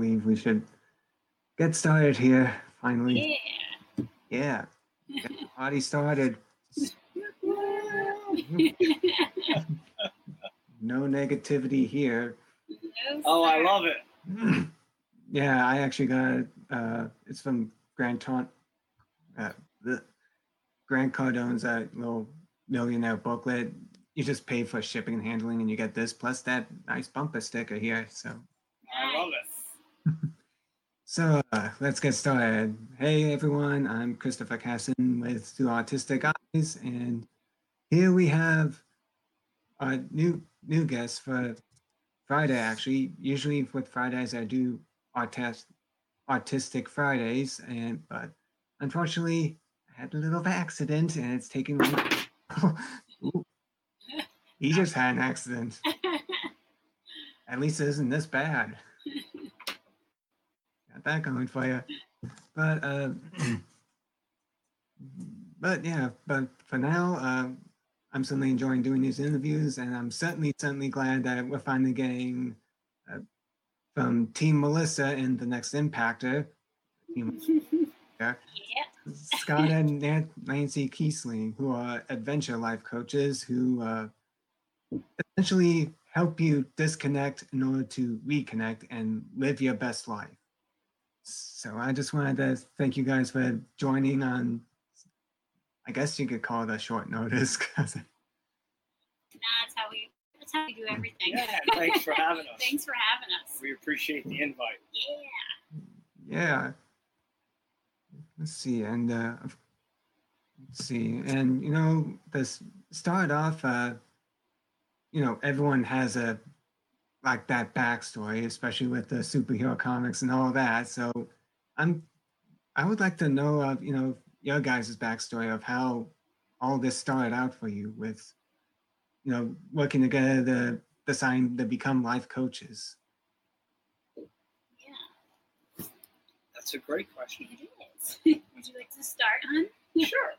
me, but I believe we should get started here finally. Yeah. Yeah. Get the party started. No negativity here. No, Oh, I love it. yeah, I actually got uh it's from Grant Taunt uh the Grant Cardone's uh, little millionaire booklet. You just pay for shipping and handling and you get this plus that nice bumper sticker here. So I love it. So uh, let's get started. Hey everyone, I'm Christopher Casson with Through Autistic Eyes, and here we have a new new guest for Friday. Actually, usually with Fridays I do autis- autistic Fridays, and but unfortunately I had a little accident, and it's taking me. He just had an accident. At least it isn't this bad. Going for you. But uh, but yeah, but for now, uh, I'm certainly enjoying doing these interviews, and I'm certainly certainly glad that we're finally getting uh, from Team Melissa in the next Impactor. Yeah. Scott and Nancy Kiesling, who are adventure life coaches who uh, essentially help you disconnect in order to reconnect and live your best life. So I just wanted to thank you guys for joining on, I guess you could call it a short notice. 'cause- Nah, that's how we that's how we do everything. Yeah, thanks for having us. Thanks for having us. We appreciate the invite. Yeah. yeah. Let's see, and uh, let's see, and you know, this start off, uh, you know, everyone has a like that backstory, especially with the superhero comics and all that. So, I'm, I would like to know of you know your guys' backstory of how all this started out for you with, you know, working together to decide to become life coaches. Yeah. That's a great question. It is. Would you like to start, hon? Sure.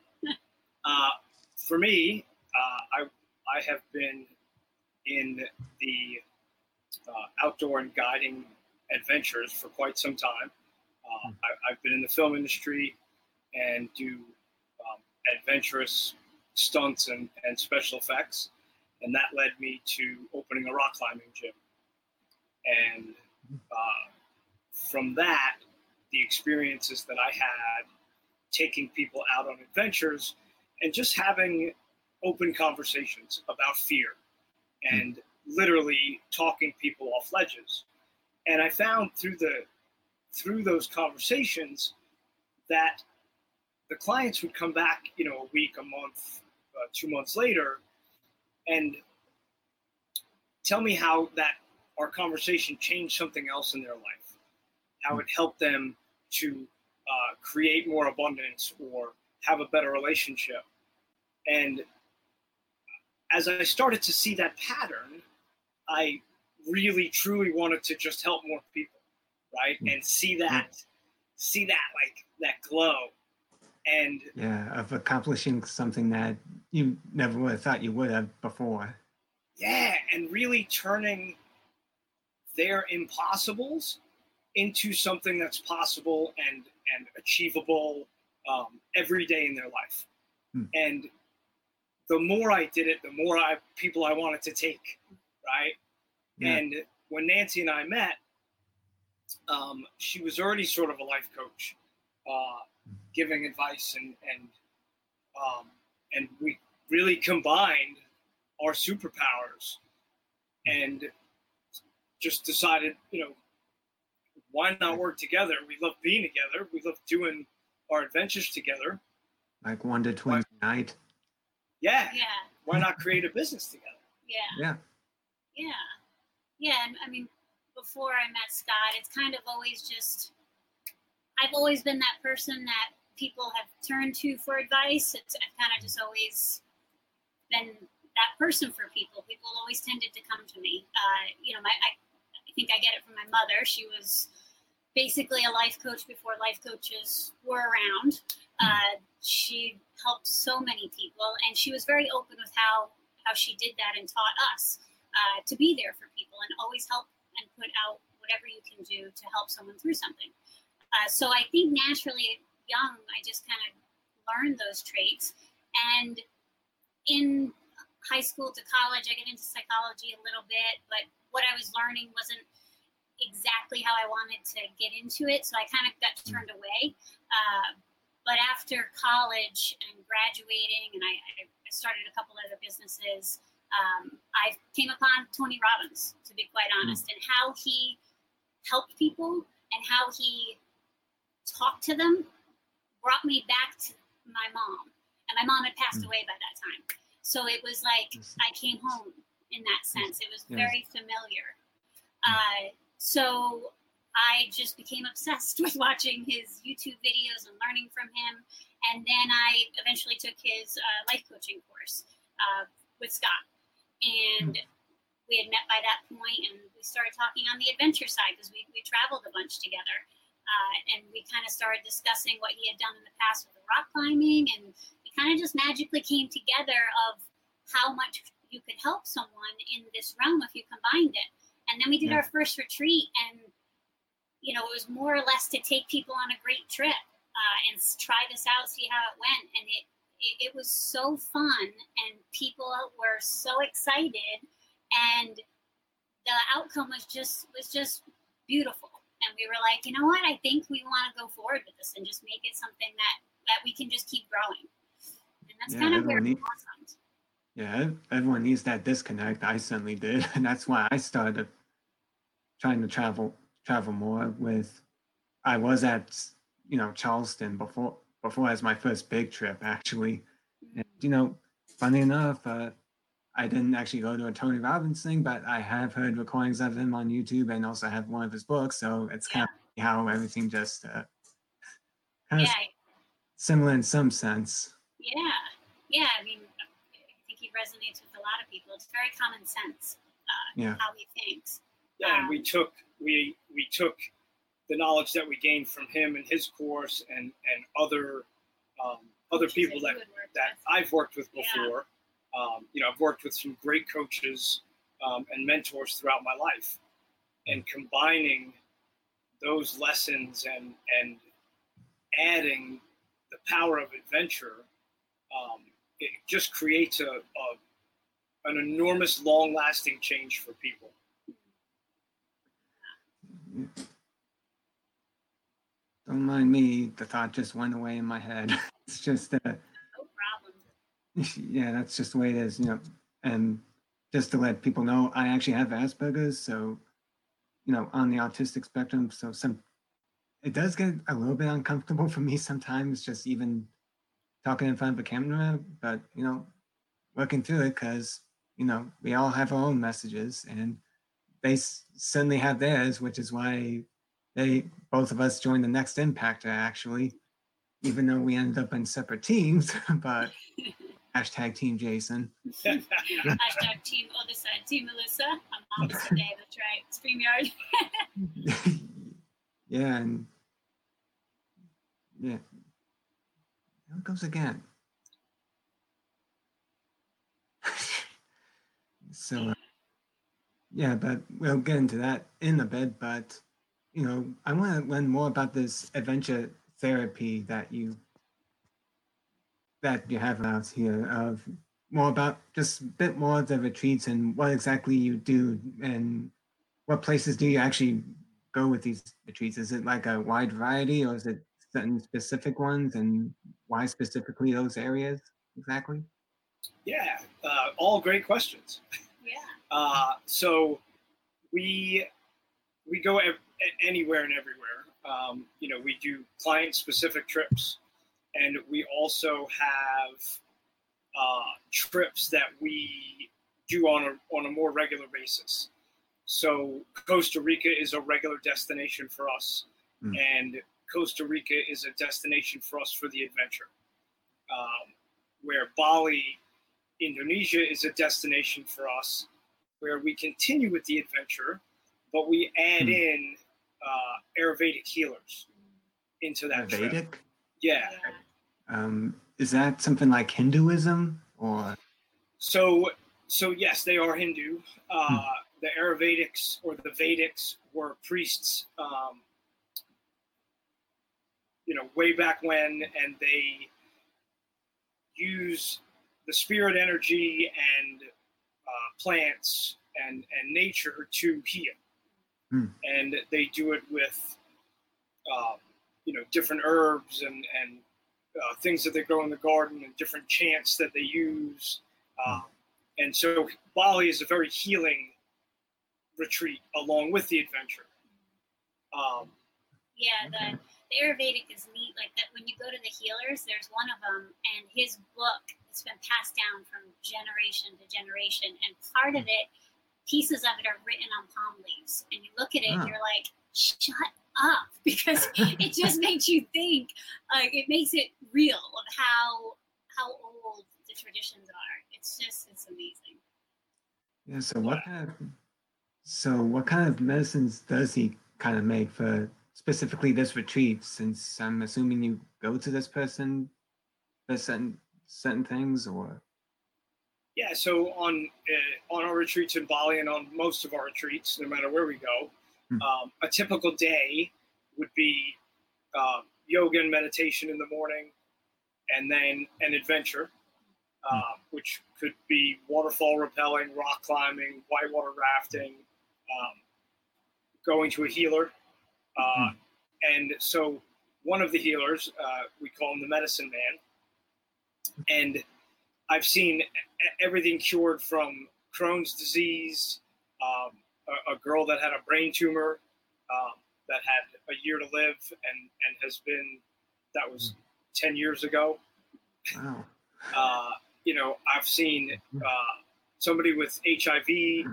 Uh, for me, uh, I I have been in the uh, outdoor and guiding adventures for quite some time. Uh, I, I've been in the film industry and do um, adventurous stunts and, and special effects, and that led me to opening a rock climbing gym. And uh, from that, the experiences that I had taking people out on adventures and just having open conversations about fear and literally talking people off ledges and i found through the through those conversations that the clients would come back you know a week a month uh, two months later and tell me how that our conversation changed something else in their life how it helped them to uh, create more abundance or have a better relationship. And as I started to see that pattern, I really truly wanted to just help more people, right? Mm. And see that, see that like that glow. And Yeah, of accomplishing something that you never would have thought you would have before. yeah, and really turning their impossibles into something that's possible and and achievable um, every day in their life. Hmm. And the more I did it, the more I people I wanted to take, right? Yeah. And when Nancy and I met, um, she was already sort of a life coach, uh, giving advice and and um, and we really combined our superpowers and just decided, you know, why not work together? We love being together. We love doing our adventures together. like one to twenty night. Yeah. Yeah. Why not create a business together? Yeah. Yeah, Yeah. Yeah. I mean, before I met Scott, it's kind of always just, I've always been that person that people have turned to for advice. It's, I've kind of just always been that person for people. People always tended to come to me. Uh, you know, my, I, I think I get it from my mother. She was basically a life coach before life coaches were around. Uh, she helped so many people, and she was very open with how how she did that and taught us uh, to be there for people and always help and put out whatever you can do to help someone through something. Uh, so I think naturally young, I just kind of learned those traits. And in high school to college, I get into psychology a little bit, but what I was learning wasn't exactly how I wanted to get into it. So I kind of got mm. turned away. Uh, but after college and graduating, and I, I started a couple other businesses, um, I came upon Tony Robbins, to be quite mm. honest, and how he helped people and how he talked to them brought me back to my mom. And my mom had passed mm. away by that time. So it was like I came home in that sense. It was very familiar. Uh, so I just became obsessed with watching his YouTube videos and learning from him. And then I eventually took his uh, life coaching course uh, with Scott. And mm. we had met by that point and we started talking on the adventure side because we, we traveled a bunch together. Uh, and we kind of started discussing what he had done in the past with the rock climbing. And we kind of just magically came together of how much you could help someone in this realm if you combined it. And then we did yeah. our first retreat and you know, it was more or less to take people on a great trip uh, and try this out, see how it went. And it, it, it was so fun, and people were so excited, and the outcome was just was just beautiful. And we were like, you know what? I think we want to go forward with this and just make it something that that we can just keep growing. And that's yeah, kind of where it blossomed. Yeah, everyone needs that disconnect. I certainly did, and that's why I started trying to travel travel more with I was at you know Charleston before before as my first big trip actually. And, you know, funny enough, uh, I didn't actually go to a Tony Robbins thing, but I have heard recordings of him on YouTube and also have one of his books. So it's kind of how everything just uh, kind of yeah. similar in some sense. Yeah, yeah. I mean, I think he resonates with a lot of people. It's very common sense. Uh, yeah. How he thinks. Yeah, um, and we took we we took the knowledge that we gained from him and his course and and other um, other people that that I've worked with before. Yeah. Um, you know, I've worked with some great coaches um, and mentors throughout my life, and combining those lessons and and adding the power of adventure, um, it just creates a, a an enormous, long-lasting change for people. Mind me. The thought just went away in my head. It's just uh, no problem. Yeah, that's just the way it is, you know. And just to let people know, I actually have Asperger's, so you know, on the autistic spectrum. So some, it does get a little bit uncomfortable for me sometimes, just even talking in front of a camera. But you know, working through it because you know we all have our own messages, and they certainly have theirs, which is why they both of us joined the next impact actually, even though we ended up in separate teams. but hashtag Team Jason. hashtag Team other side, Team Melissa. I'm opposite day. That's right. Streamyard. yeah, and yeah, here it goes again. so. Uh, yeah, but we'll get into that in a bit. But you know, I want to learn more about this adventure therapy that you that you have out here. Of more about just a bit more of the retreats and what exactly you do and what places do you actually go with these retreats? Is it like a wide variety or is it certain specific ones and why specifically those areas exactly? Yeah, uh, all great questions. Yeah. Uh, so we we go ev- anywhere and everywhere. Um, you know, we do client specific trips, and we also have uh, trips that we do on a on a more regular basis. So Costa Rica is a regular destination for us, mm. and Costa Rica is a destination for us for the adventure. Um, where Bali, Indonesia is a destination for us, where we continue with the adventure, but we add hmm. in uh, Ayurvedic healers into that. Ayurvedic? Trip. Yeah. Um, is that something like Hinduism or? So, so yes, they are Hindu. Uh, hmm. the Ayurvedics or the Vedics were priests, um, you know, way back when, and they use the spirit energy and uh, plants and, and nature to heal. Hmm. And they do it with, um, you know, different herbs and, and uh, things that they grow in the garden and different chants that they use. Um, and so Bali is a very healing retreat along with the adventure. Um, Yeah, the, the Ayurvedic is neat. Like that, when you go to the healers, there's one of them, and his book has been passed down from generation to generation. And part of it, pieces of it are written on palm leaves. And you look at it, and you're like, shut up, because it just makes you think. Like it makes it real of how how old the traditions are. It's just it's amazing. Yeah. So what kind of so what kind of medicines does he kind of make for specifically this retreat? Since I'm assuming you go to this person for certain certain things, or Yeah, so on uh, on our retreats in Bali and on most of our retreats, no matter where we go, Hmm. um, a typical day would be uh, yoga and meditation in the morning, and then an adventure, uh, which could be waterfall rappelling, rock climbing, whitewater rafting, um, going to a healer, uh, and so one of the healers, uh, we call him the medicine man, and I've seen everything cured from Crohn's disease, um, a, a girl that had a brain tumor um, that had a year to live and, and has been, that was 10 years ago. wow, Uh, you know, I've seen uh, somebody with HIV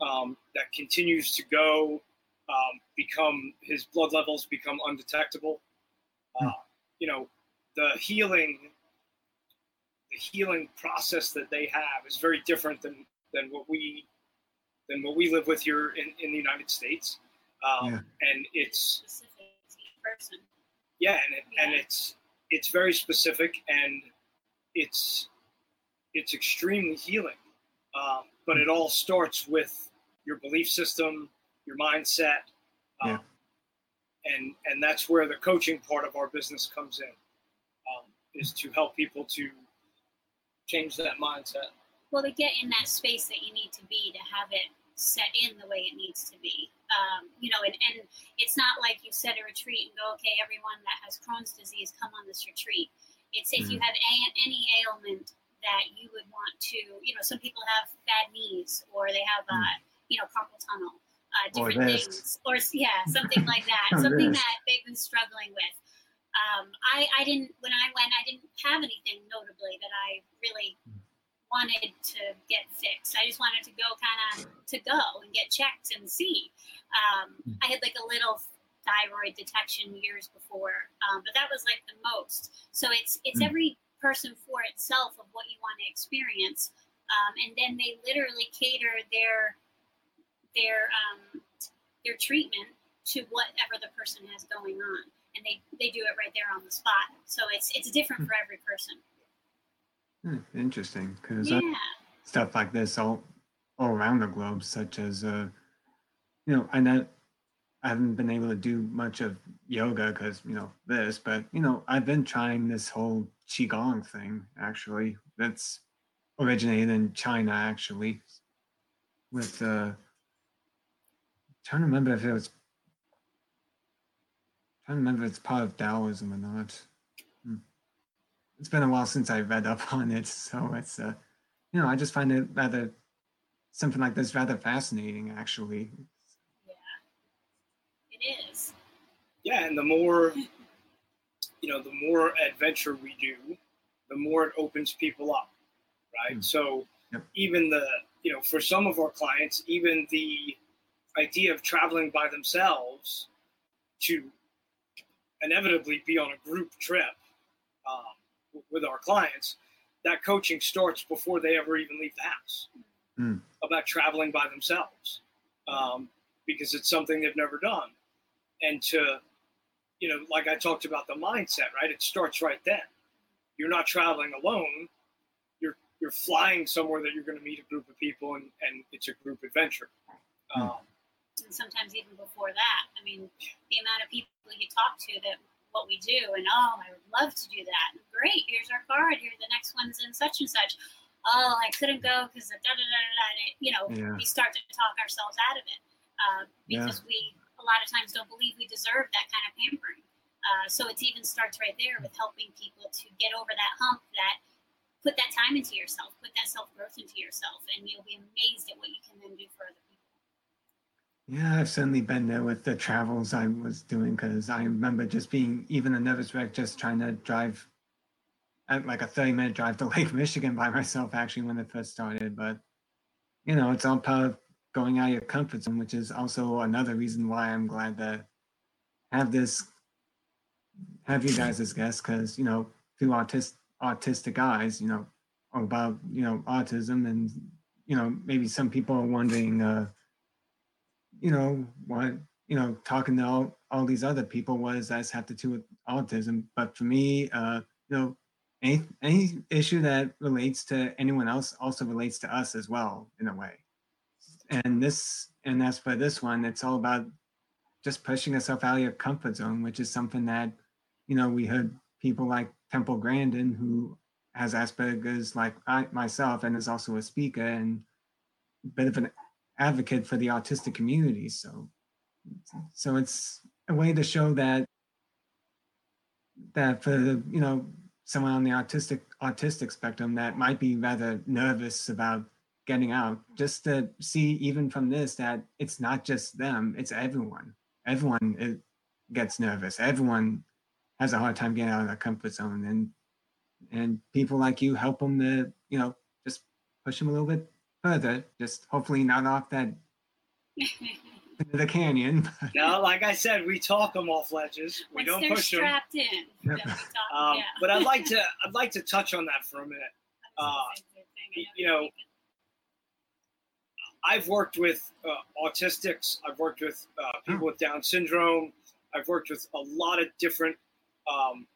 um, that continues to go, um, become, his blood levels become undetectable. Uh, you know, the healing the healing process that they have is very different than than what we than what we live with here in, in the United States. Um, Yeah. And it's Specific to each person. yeah, and it, and it's it's very specific and it's it's extremely healing. Um, but it all starts with your belief system, your mindset, um, Yeah. and and that's where the coaching part of our business comes in, um, is to help people to change that mindset. well to get in that space that you need to be to have it set in the way it needs to be um, you know and, and it's not like you set a retreat and go okay everyone that has crohn's disease come on this retreat it's if you have a, any ailment that you would want to you know some people have bad knees or they have uh, you know carpal tunnel uh, different this. things or yeah something like that Or something this. that they've been struggling with um, I, I didn't when I went I didn't have anything notably that I really wanted to get fixed. I just wanted to go kind of to go and get checked and see. Um, I had like a little thyroid detection years before, um, but that was like the most. So it's it's Mm. every person for itself of what you want to experience, um, and then they literally cater their their um, their treatment to whatever the person has going on, and they they do it right there on the spot. So it's it's different for every person. Hmm, interesting. Because Yeah. stuff like this all all around the globe, such as uh, you know, I know I haven't been able to do much of yoga because you know this, but you know, I've been trying this whole qigong thing. Actually, that's originated in China. Actually, with uh, trying to remember if it was trying to remember if it's part of Taoism or not. Hmm. It's been a while since I read up on it, so it's uh, you know, I just find it rather something like this rather fascinating, actually. Yeah, it is. Yeah, and the more you know, the more adventure we do, the more it opens people up, right? Mm. So Yep. even the you know, for some of our clients, even the idea of traveling by themselves to inevitably be on a group trip um, with our clients, that coaching starts before they ever even leave the house Mm. about traveling by themselves um, because it's something they've never done. And to, you know, like I talked about the mindset, right? It starts right then. You're not traveling alone. You're you're flying somewhere that you're going to meet a group of people and, and it's a group adventure. Hmm. Um, and sometimes even before that. I mean, the amount of people you talk to that what we do, and oh, I would love to do that. Great, here's our card. Here, the next one's in such and such. Oh, I couldn't go because da da da da da. It, you know, Yeah. we start to talk ourselves out of it uh, Yeah. because we a lot of times don't believe we deserve that kind of pampering. Uh, so it even starts right there with helping people to get over that hump that put that time into yourself, put that self growth into yourself, and you'll be amazed at what you can then do for other people. Yeah, I've certainly been there with the travels I was doing because I remember just being even a nervous wreck, just trying to drive at like a 30 minute drive to Lake Michigan by myself, actually, when it first started. But, you know, it's all part of going out of your comfort zone, which is also another reason why I'm glad to have this, have you guys as guests because, you know, through autistic, autistic eyes, you know, about, you know, autism and, you know, maybe some people are wondering, uh, you know, what, you know, talking to all, all these other people, does that have to do with autism? But for me, uh, you know, any, any issue that relates to anyone else also relates to us as well, in a way. And this, and as for this one, it's all about just pushing yourself out of your comfort zone, which is something that, you know, we heard people like Temple Grandin, who has Asperger's like I, myself and is also a speaker and a bit of an advocate for the autistic community. So, so it's a way to show that that for the you know someone on the autistic autistic spectrum that might be rather nervous about getting out, just to see even from this that it's not just them, it's everyone. Everyone it gets nervous. Everyone has a hard time getting out of their comfort zone, and and people like you help them to you know just push them a little bit further. Just hopefully not off that the canyon. now, like I said, we talk them off ledges. We Once don't they're push them. strapped in, Yep. talk, Um, yeah. But I'd like to I'd like to touch on that for a minute. Uh, the same thing. I you you're know, thinking. I've worked with uh, autistics. I've worked with uh, people with Down syndrome. I've worked with a lot of different um,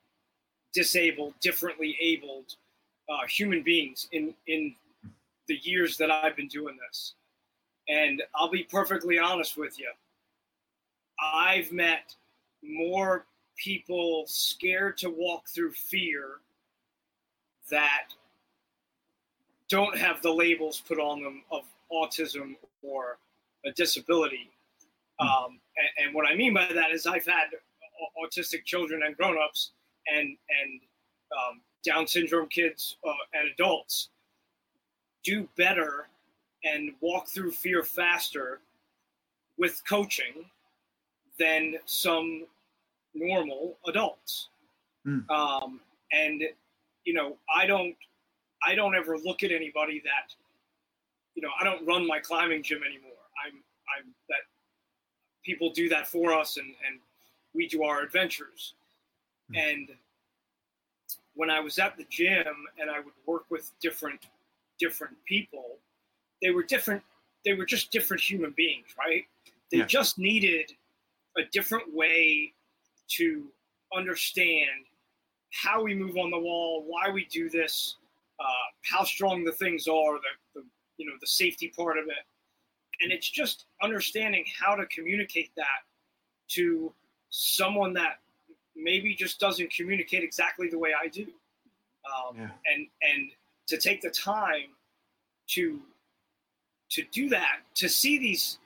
disabled, differently abled uh, human beings in in the years that I've been doing this. And I'll be perfectly honest with you. I've met more people scared to walk through fear that don't have the labels put on them of autism or a disability. Um, and, and what I mean by that is I've had autistic children and grown-ups and and um, Down syndrome kids uh, and adults do better and walk through fear faster with coaching than some normal adults. Mm. Um, and you know, I don't, I don't ever look at anybody that, you know, I don't run my climbing gym anymore. I'm, I'm that people do that for us, and and we do our adventures. Mm. And when I was at the gym and I would work with different different people, they were different. They were just different human beings, right? They Yeah. just needed a different way to understand how we move on the wall, why we do this, uh, how strong the things are, the, the you know the safety part of it, and it's just understanding how to communicate that to someone that maybe just doesn't communicate exactly the way I do, um, Yeah. and and to take the time to to do that, to see these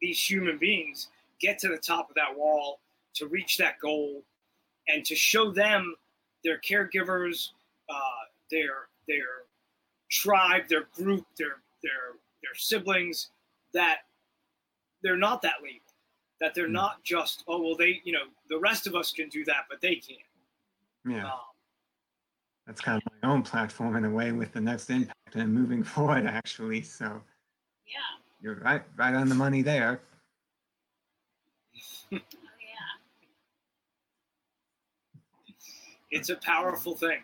these human beings get to the top of that wall, to reach that goal, and to show them their caregivers, uh, their their tribe, their group, their their their siblings that they're not that label, that they're Mm. not just oh well they you know the rest of us can do that but they can't. yeah. Um, that's kind of my own platform in a way with the next impact and moving forward actually so yeah, you're right right on the money there oh, yeah. it's a powerful thing,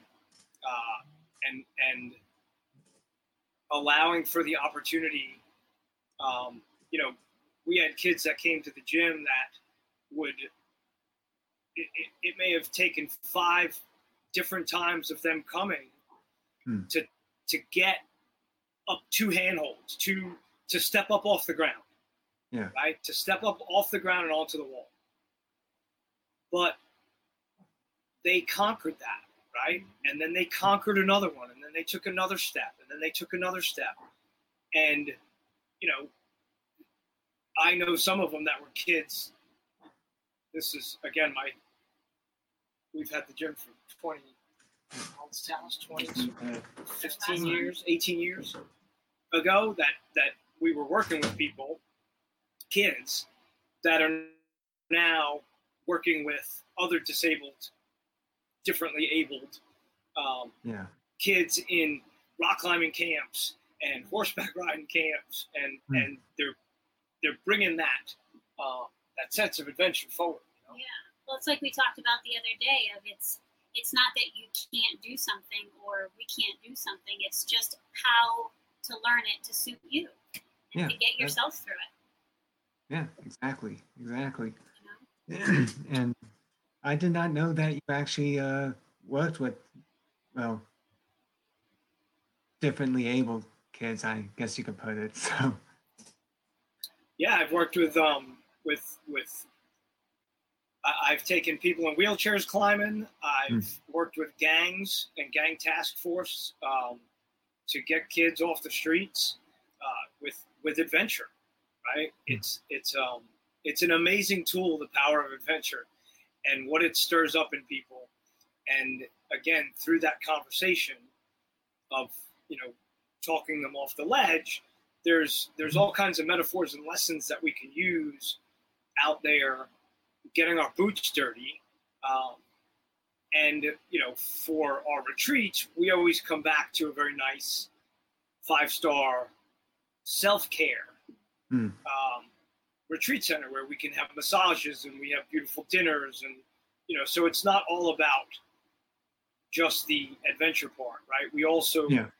uh, and and allowing for the opportunity. Um, you know, we had kids that came to the gym that would. It, it, it may have taken five different times of them coming Hmm. to to get up two handholds to to step up off the ground. Yeah. Right? To step up off the ground and onto the wall. But they conquered that, right? And then they conquered another one, and then they took another step, and then they took another step. And, you know, I know some of them that were kids. This is, again, my, we've had the gym for 20, what's Dallas, 20, 15 years, 18 years ago that, that we were working with people, kids, that are now working with other disabled, differently abled um, Yeah. kids in rock climbing camps and horseback riding camps, and Hmm. and they're they're bringing that uh, that sense of adventure forward. You know? Yeah. Well, it's like we talked about the other day of it's it's not that you can't do something or we can't do something. It's just how to learn it to suit you and Yeah, to get yourself through it. Yeah, exactly. Exactly. You know? and I did not know that you actually uh, worked with, well, differently abled kids, I guess you could put it. So, Yeah, I've worked with um with with. I've taken people in wheelchairs climbing. I've worked with gangs and gang task force um, to get kids off the streets uh, with with adventure. Right? It's it's um it's an amazing tool, the power of adventure, and what it stirs up in people. And again, through that conversation of you know talking them off the ledge, there's there's all kinds of metaphors and lessons that we can use out there, getting our boots dirty. Um, and you know, for our retreats, we always come back to a very nice five star self care Hmm. um, retreat center where we can have massages and we have beautiful dinners and you know, so it's not all about just the adventure part, right? We also Yeah.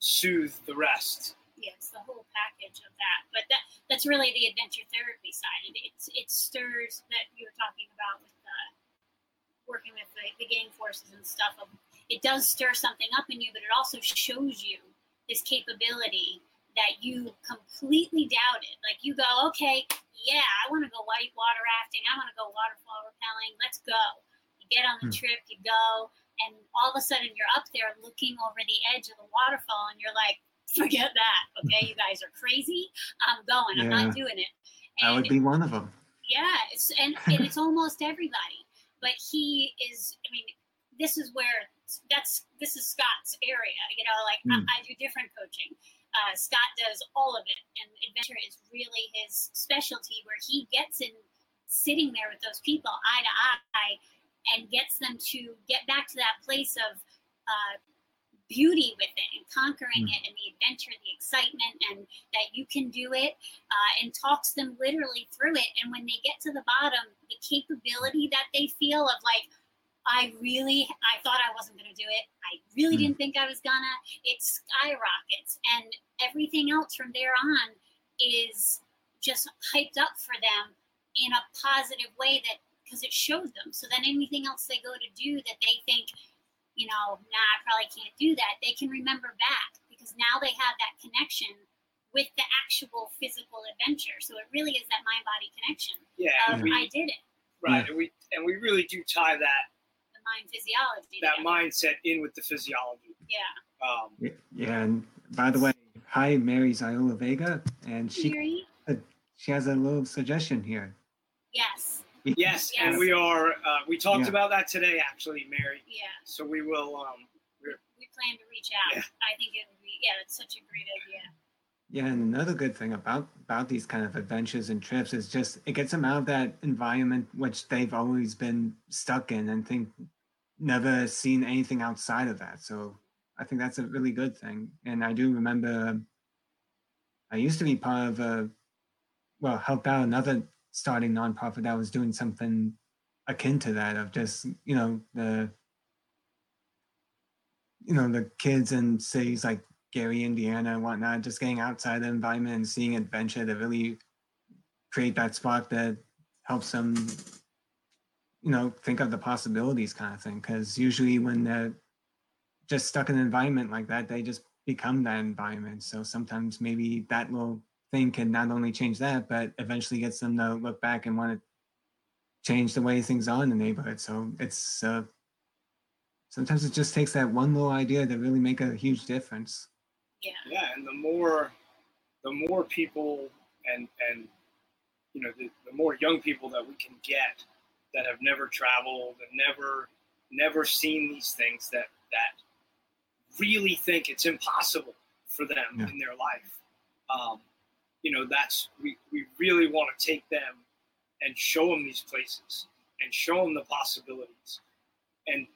soothe the rest. It's the whole package of that. But that that's really the adventure therapy side. It it's, it stirs that you were talking about with the working with the, the gang forces and stuff. It does stir something up in you, but it also shows you this capability that you completely doubted. Like you go, okay, yeah, I want to go white water rafting. I want to go waterfall rappelling. Let's go. You get on the Hmm. trip, you go, and all of a sudden you're up there looking over the edge of the waterfall, and you're like, forget that. Okay, you guys are crazy. I'm going. I'm not doing it. that would be one of them. Yeah, it's, and, and it's almost everybody. But he is. I mean, this is where that's this is Scott's area. You know, like Mm. I, I do different coaching. Uh, Scott does all of it, and adventure is really his specialty. Where he gets in, sitting there with those people eye to eye, and gets them to get back to that place of uh, beauty with it and conquering Mm. it and the adventure, the excitement, and that you can do it, uh, and talks them literally through it. And when they get to the bottom, the capability that they feel of like, I really, I thought I wasn't going to do it. I really Mm. didn't think I was gonna. It skyrockets, and everything else from there on is just hyped up for them in a positive way that because it shows them. So then anything else they go to do that they think, you know, nah, I probably can't do that, they can remember back because now they have that connection with the actual physical adventure. So it really is that mind body connection Yeah, of we, I did it, right, and we and we really do tie that the mind physiology. that together. mindset in with the physiology. Yeah. Um, Yeah, and by the way, hi, Mary Ziola Vega, and she Theory? she has a little suggestion here. Yes. Yes, and we are. Uh, we talked Yeah. about that today, actually, Mary. Yeah. So we will. Um, We plan to reach out. Yeah. I think it would be yeah, it's such a great idea. Yeah, and another good thing about about these kind of adventures and trips is just it gets them out of that environment which they've always been stuck in and think never seen anything outside of that. So I think that's a really good thing. And I do remember um, I used to be part of a well, helped out another starting nonprofit that was doing something akin to that of just, you know, the you know, the kids in cities like Gary, Indiana, and whatnot, just getting outside the environment and seeing adventure to really create that spark that helps them, you know, think of the possibilities kind of thing. Because usually when they're just stuck in an environment like that, they just become that environment. So sometimes maybe that little thing can not only change that, but eventually gets them to look back and want to change the way things are in the neighborhood. So it's uh, sometimes it just takes that one little idea to really make a huge difference. Yeah. Yeah, and the more the more people and and you know the, the more young people that we can get that have never traveled and never never seen these things that that really think it's impossible for them Yeah. in their life. Um, you know, that's we, we really want to take them and show them these places and show them the possibilities. And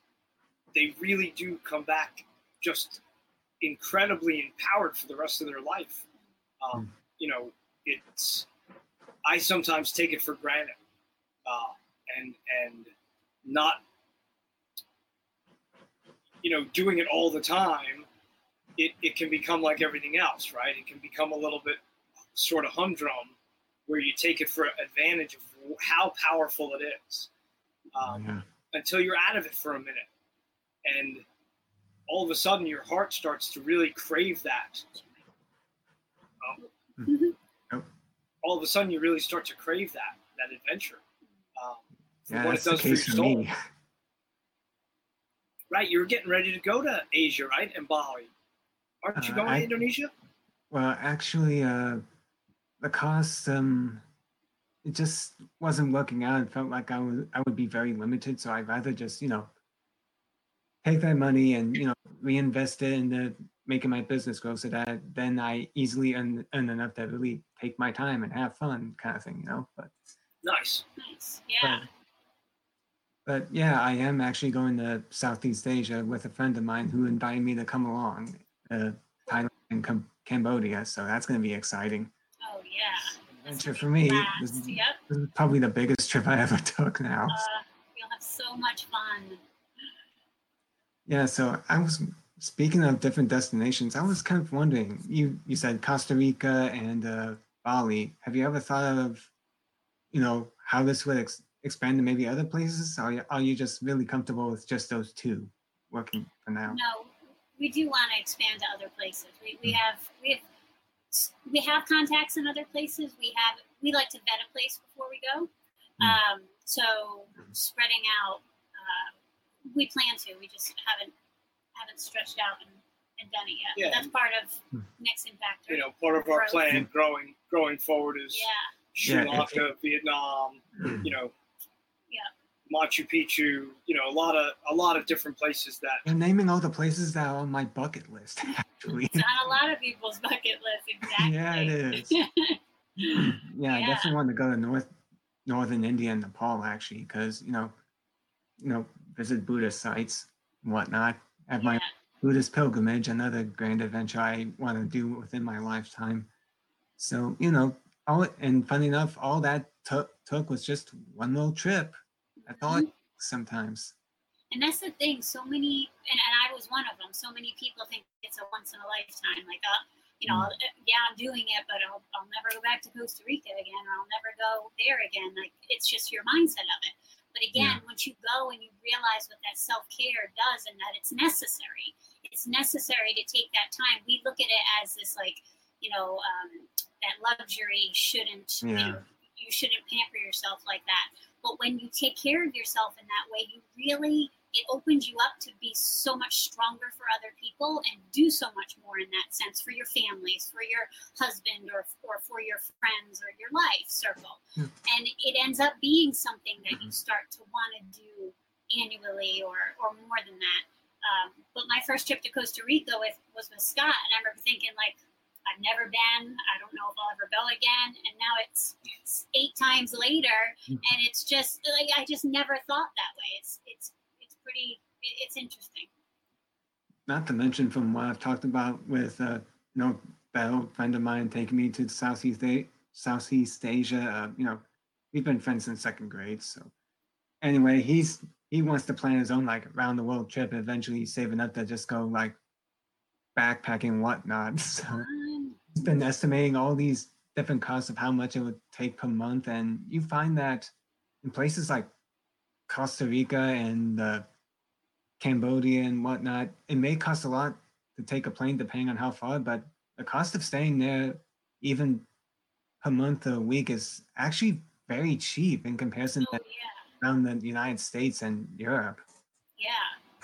they really do come back just incredibly empowered for the rest of their life. Um, you know, it's I sometimes take it for granted, uh, and and not you know doing it all the time. It, it can become like everything else, right? It can become a little bit sort of humdrum, where you take it for advantage of how powerful it is um, yeah. until you're out of it for a minute, and all of a sudden your heart starts to really crave that. Um, Yep. all of a sudden you really start to crave that that adventure. Um, Yeah, what it does for your soul. me. Right, you're getting ready to go to Asia, right, and Bali. Aren't you Uh, going I- to Indonesia? Well, actually, uh, the cost, um, it just wasn't working out. It felt like I was I would be very limited, so I'd rather just you know take that money and you know reinvest it into making my business grow, so that then I easily earn, earn enough to really take my time and have fun, kind of thing, you know. But Nice. Nice. Yeah. but, but yeah, I am actually going to Southeast Asia with a friend of mine who invited me to come along, uh, Thailand and Cam- Cambodia. So that's going to be exciting. Yeah. Adventure for me. This is, Yep. this is probably the biggest trip I ever took now. Uh, you'll have so much fun. Yeah, so I was speaking of different destinations. I was kind of wondering. You you said Costa Rica and uh, Bali. Have you ever thought of, you know, how this would ex- expand to maybe other places? Or are you, are you just really comfortable with just those two working for now? No, we do want to expand to other places. We, we Mm. have we have we have contacts in other places. We have we like to vet a place before we go. Mm. Um, so spreading out, uh, we plan to. We just haven't haven't stretched out and, and done it yet. Yeah. That's part of Mm. next impact. You know, part of our Growth. plan growing growing forward is Yeah. Sri Yeah, if Lanka, Vietnam, you know, Yeah. Machu Picchu, you know, a lot of a lot of different places that You're naming all the places that are on my bucket list, actually. It's on a lot of people's bucket list. Exactly. Yeah, it is. yeah, I definitely want to go to North Northern India and Nepal actually, because you know, you know, visit Buddhist sites and whatnot. Have my Yeah. Buddhist pilgrimage, another grand adventure I want to do within my lifetime. So you know, all and funny enough, all that took took was just one little trip. That's all it takes sometimes. And that's the thing. So many, and, and I was one of them. So many people think it's a once in a lifetime. Like, uh, you know, uh, yeah, I'm doing it, but I'll, I'll never go back to Costa Rica again, or I'll never go there again. Like, it's just your mindset of it. But again, once you go and you realize what that self care does and that it's necessary, it's necessary to take that time. We look at it as this, like, you know, um, that luxury shouldn't, you know, you shouldn't pamper yourself like that. But when you take care of yourself in that way, you really it opens you up to be so much stronger for other people and do so much more in that sense for your families, for your husband, or or for your friends or your life circle. Yeah. And it ends up being something that you Mhm. start to want to do annually or or more than that. Um, but my first trip to Costa Rica with, was with Scott, and I remember thinking like. I've never been. I don't know if I'll ever go again. And now it's, it's eight times later, Mhm. and it's just like I just never thought that way. It's it's it's pretty. It's interesting. Not to mention from what I've talked about with uh, you know that friend of mine taking me to Southeast A- Southeast Asia. Uh, you know, we've been friends since second grade. So anyway, he's he wants to plan his own like round the world trip. And eventually, saving up to just go like backpacking whatnot. So he's been estimating all these different costs of how much it would take per month, and you find that in places like Costa Rica and uh, Cambodia and whatnot, it may cost a lot to take a plane depending on how far, but the cost of staying there, even per month or a week, is actually very cheap in comparison Oh, to yeah. around the United States and Europe. Yeah,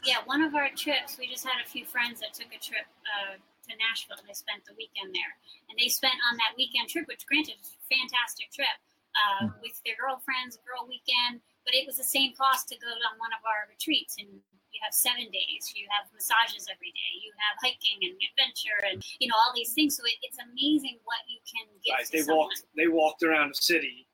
yeah. One of our trips, we just had a few friends that took a trip uh, to Nashville. They spent the weekend there, and they spent on that weekend trip, which granted is a fantastic trip, uh, with their girlfriends, girl weekend. But it was the same cost to go on one of our retreats, and you have seven days. You have massages every day. You have hiking and adventure, and you know all these things. So it, it's amazing what you can get. Guys, to they someone, walked they walked around the city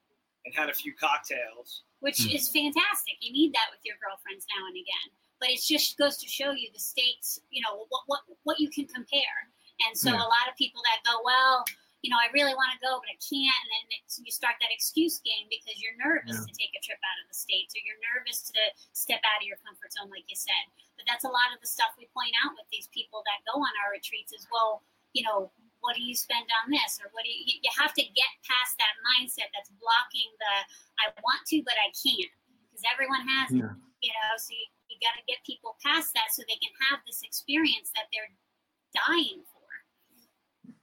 and had a few cocktails. which Hmm. is fantastic. You need that with your girlfriends now and again. But it just goes to show you the states, you know, what what what you can compare. And so Yeah. a lot of people that go, well, you know, I really want to go, but I can't, and then it's, you start that excuse game because you're nervous Yeah. to take a trip out of the states, or you're nervous to step out of your comfort zone, like you said. But that's a lot of the stuff we point out with these people that go on our retreats as well. You know, what do you spend on this, or what do you? You have to get past that mindset that's blocking the I want to, but I can't because everyone has it. You know, so you, you got to get people past that so they can have this experience that they're dying for.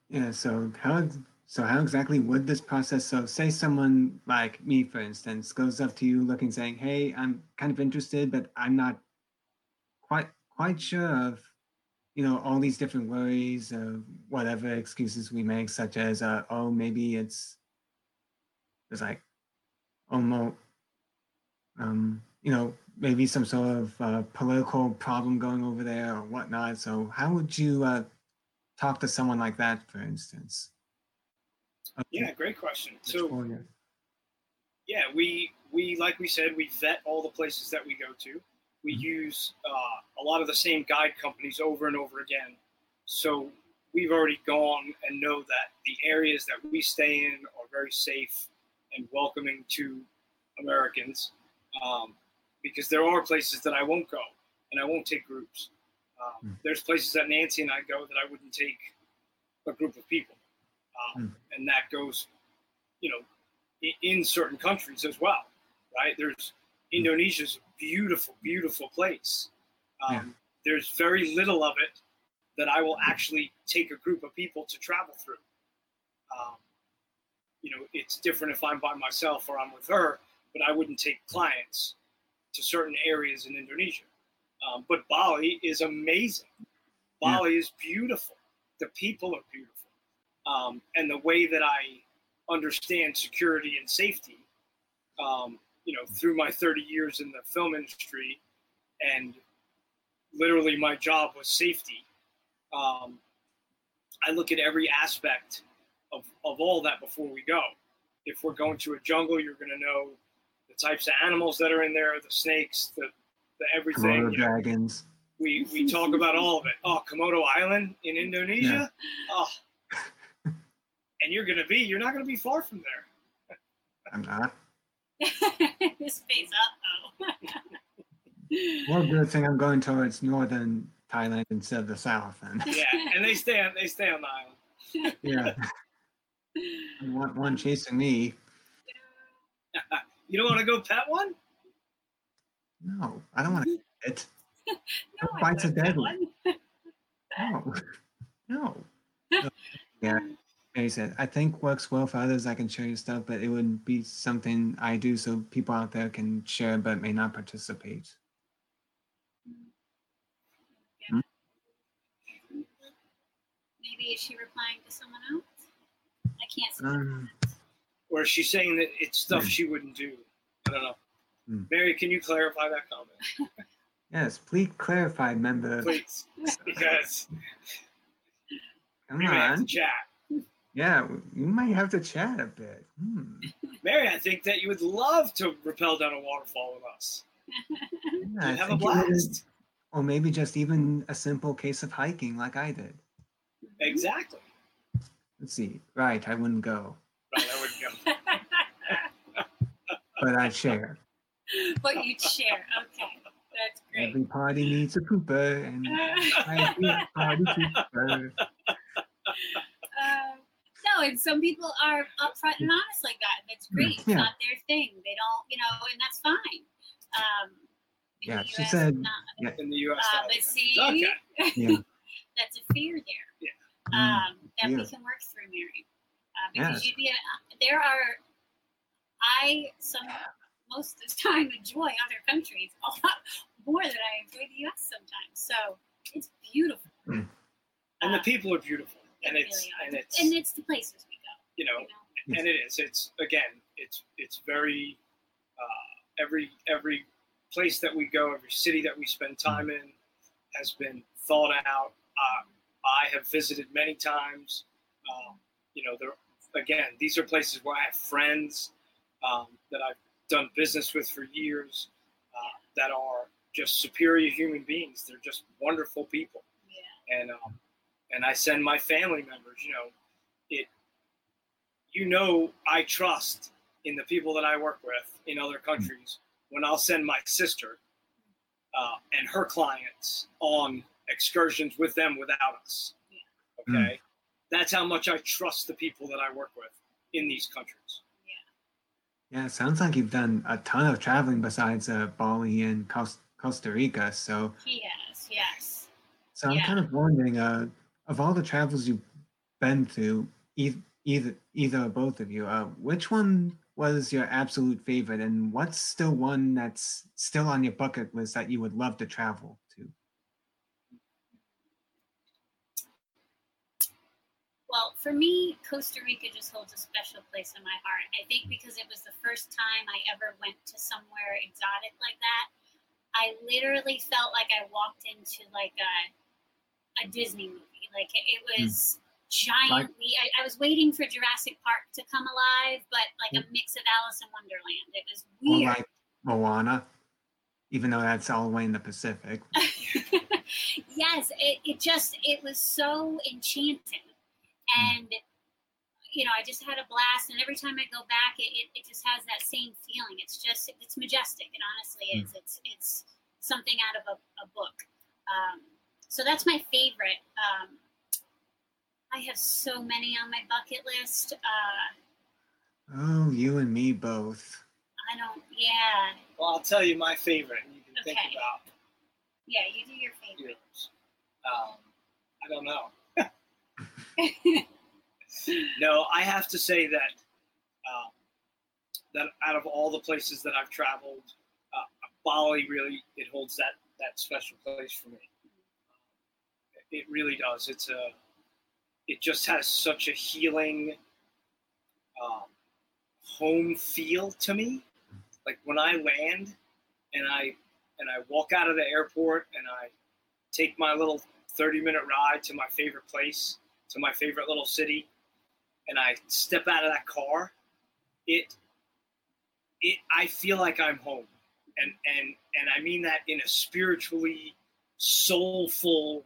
Yeah. So how so how exactly would this process? So say someone like me, for instance, goes up to you looking, saying, "Hey, I'm kind of interested, but I'm not quite quite sure of." You know all these different worries of whatever excuses we make, such as, uh, "Oh, maybe it's it's like almost, um, you know, maybe some sort of uh, political problem going over there or whatnot." So how would you uh, talk to someone like that, for instance? Uh, Yeah, great question. So yeah. we we like we said, we vet all the places that we go to. We Mhm. use uh, a lot of the same guide companies over and over again. So we've already gone and know that the areas that we stay in are very safe and welcoming to Americans. Um, because there are places that I won't go and I won't take groups. Um, Mm. There's places that Nancy and I go that I wouldn't take a group of people, um, and that goes, you know, i- in certain countries as well, right? There's Indonesia's beautiful, beautiful place. Um, Yeah. There's very little of it that I will actually take a group of people to travel through. Um, you know, it's different if I'm by myself or I'm with her, but I wouldn't take clients to certain areas in Indonesia. Um, but Bali is amazing. Bali is beautiful. The people are beautiful. Um, and the way that I understand security and safety, um, you know, through my 30 years in the film industry, and literally my job was safety. Um, I look at every aspect of, of all that before we go. If we're going to a jungle, you're going to know the types of animals that are in there, the snakes, the, the everything. Komodo you know, dragons. we we talk about all of it. Oh, Komodo Island in Indonesia. Oh, and you're gonna be you're not gonna be far from there. I'm not. His face, uh oh. Well, good thing I'm going towards northern Thailand instead of the south. And Yeah, and they stay on they stay on the island. yeah, one, one chasing me. You don't want to go pet one? No, I don't want to it. no, I bites are wouldn't deadly. one. No, no. yeah, like I said, I think works well for others. I can share your stuff, but it would be something I do so people out there can share but may not participate. Maybe is she replying to someone else? I can't see. Um, Or is she saying that it's stuff Hmm. she wouldn't do? I don't know. Hmm. Mary, can you clarify that comment, yes, please clarify, member. please? Because Come we may have to chat. Yeah, you might have to chat a bit. Hmm. Mary, I think that you would love to rappel down a waterfall with us. Yeah, You'd have a think it would- blast. Or maybe just even a simple case of hiking like I did. Exactly. Let's see. Right, I wouldn't go, Right, I wouldn't go. but I'd share. but you'd share. Okay, that's great. Every party needs a pooper, and I be a party pooper. Um, no, and some people are upfront and honest like that. That's great. It's Yeah. not their thing. They don't, you know, and that's fine. Um, in Yeah, the she US, said- not. In the U.S. Uh, not but see, okay. Yeah. that's a fear there. Yeah. Um, that we can work through, Mary. Uh, because Yes. you'd be, a, there are, I some most of the time enjoy other countries a lot more than I enjoy the U.S. sometimes. So it's beautiful. Mm. and the Uh, people are beautiful, and it's really and it's and it's the places we go. you know You know? and it is it's again it's it's very uh, every every place that we go every city that we spend time in has been thought out uh, i have visited many times um, you know there again these are places where i have friends um, that i've done business with for years uh, that are just superior human beings they're just wonderful people Yeah. and um, and I send my family members. You know, it. You know, I trust in the people that I work with in other countries when I'll send my sister uh, and her clients on excursions with them without us. Okay, that's how much I trust the people that I work with in these countries. Yeah, sounds like you've done a ton of traveling besides uh, Bali and Cos- Costa Rica. So, He has, yes. so I'm kind of wondering, uh, of all the travels you've been through, e- either either or both of you, uh, which one was your absolute favorite, and what's still one that's still on your bucket list that you would love to travel to? Well, for me, Costa Rica just holds a special place in my heart. I think because it was the first time I ever went to somewhere exotic like that. I literally felt like I walked into like a a Disney movie. Like it, it hmm. was giantly. I, I was waiting for Jurassic Park to come alive, but like a hmm. mix of Alice in Wonderland. It was Or like Moana, even though that's all the way in the Pacific. yes, it, it just it was so enchanting, and you know I just had a blast. And every time I go back, it, it, it just has that same feeling. It's just it's majestic. It honestly is. It's it's something out of a, a book. Um, so that's my favorite. Um, I have so many on my bucket list. Uh, Oh, you and me both. I don't. Yeah, Well, I'll tell you my favorite, and you can think Okay. about yeah. You do your favorite. Um, I don't know. No, I have to say that um, that out of all the places that I've traveled, uh, Bali really it holds that that special place for me. It really does. It's a it just has such a healing um, home feel to me. Like when I land and I and I walk out of the airport and I take my little 30 minute ride to my favorite place, to my favorite little city, and I step out of that car, it it I feel like I'm home. And and and I mean that in a spiritually soulful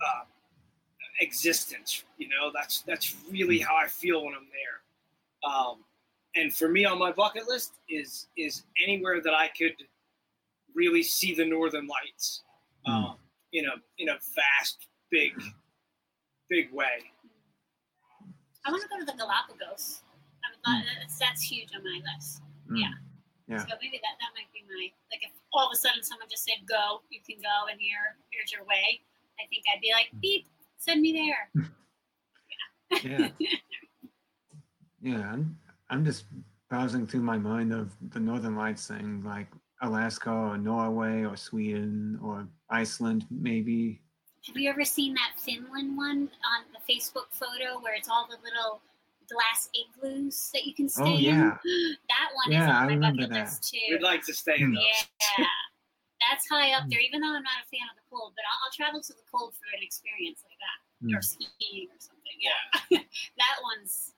uh, existence. You know, that's that's really how I feel when I'm there. Um, and for me on my bucket list is is anywhere that I could really see the northern lights um, in a in a vast, big, big way. I want to go to the Galapagos. I would love, that's, that's huge on my list. Mm. Yeah. Yeah. So maybe that, that might be my like if all of a sudden someone just said go, you can go and here here's your way. I think I'd be like beep, send me there. Yeah. yeah, I'm, I'm just browsing through my mind of the Northern Lights thing, like Alaska or Norway or Sweden or Iceland, maybe. Have you ever seen that Finland one on the Facebook photo where it's all the little glass igloos that you can stay Oh, yeah. in? That one Yeah, is I on my remember bucket that. list too. We'd like to stay in those. Yeah, that's high up there. Even though I'm not a fan of the cold, but I'll, I'll travel to the cold for an experience like that, or Mm. skiing or something. Yeah, that one's.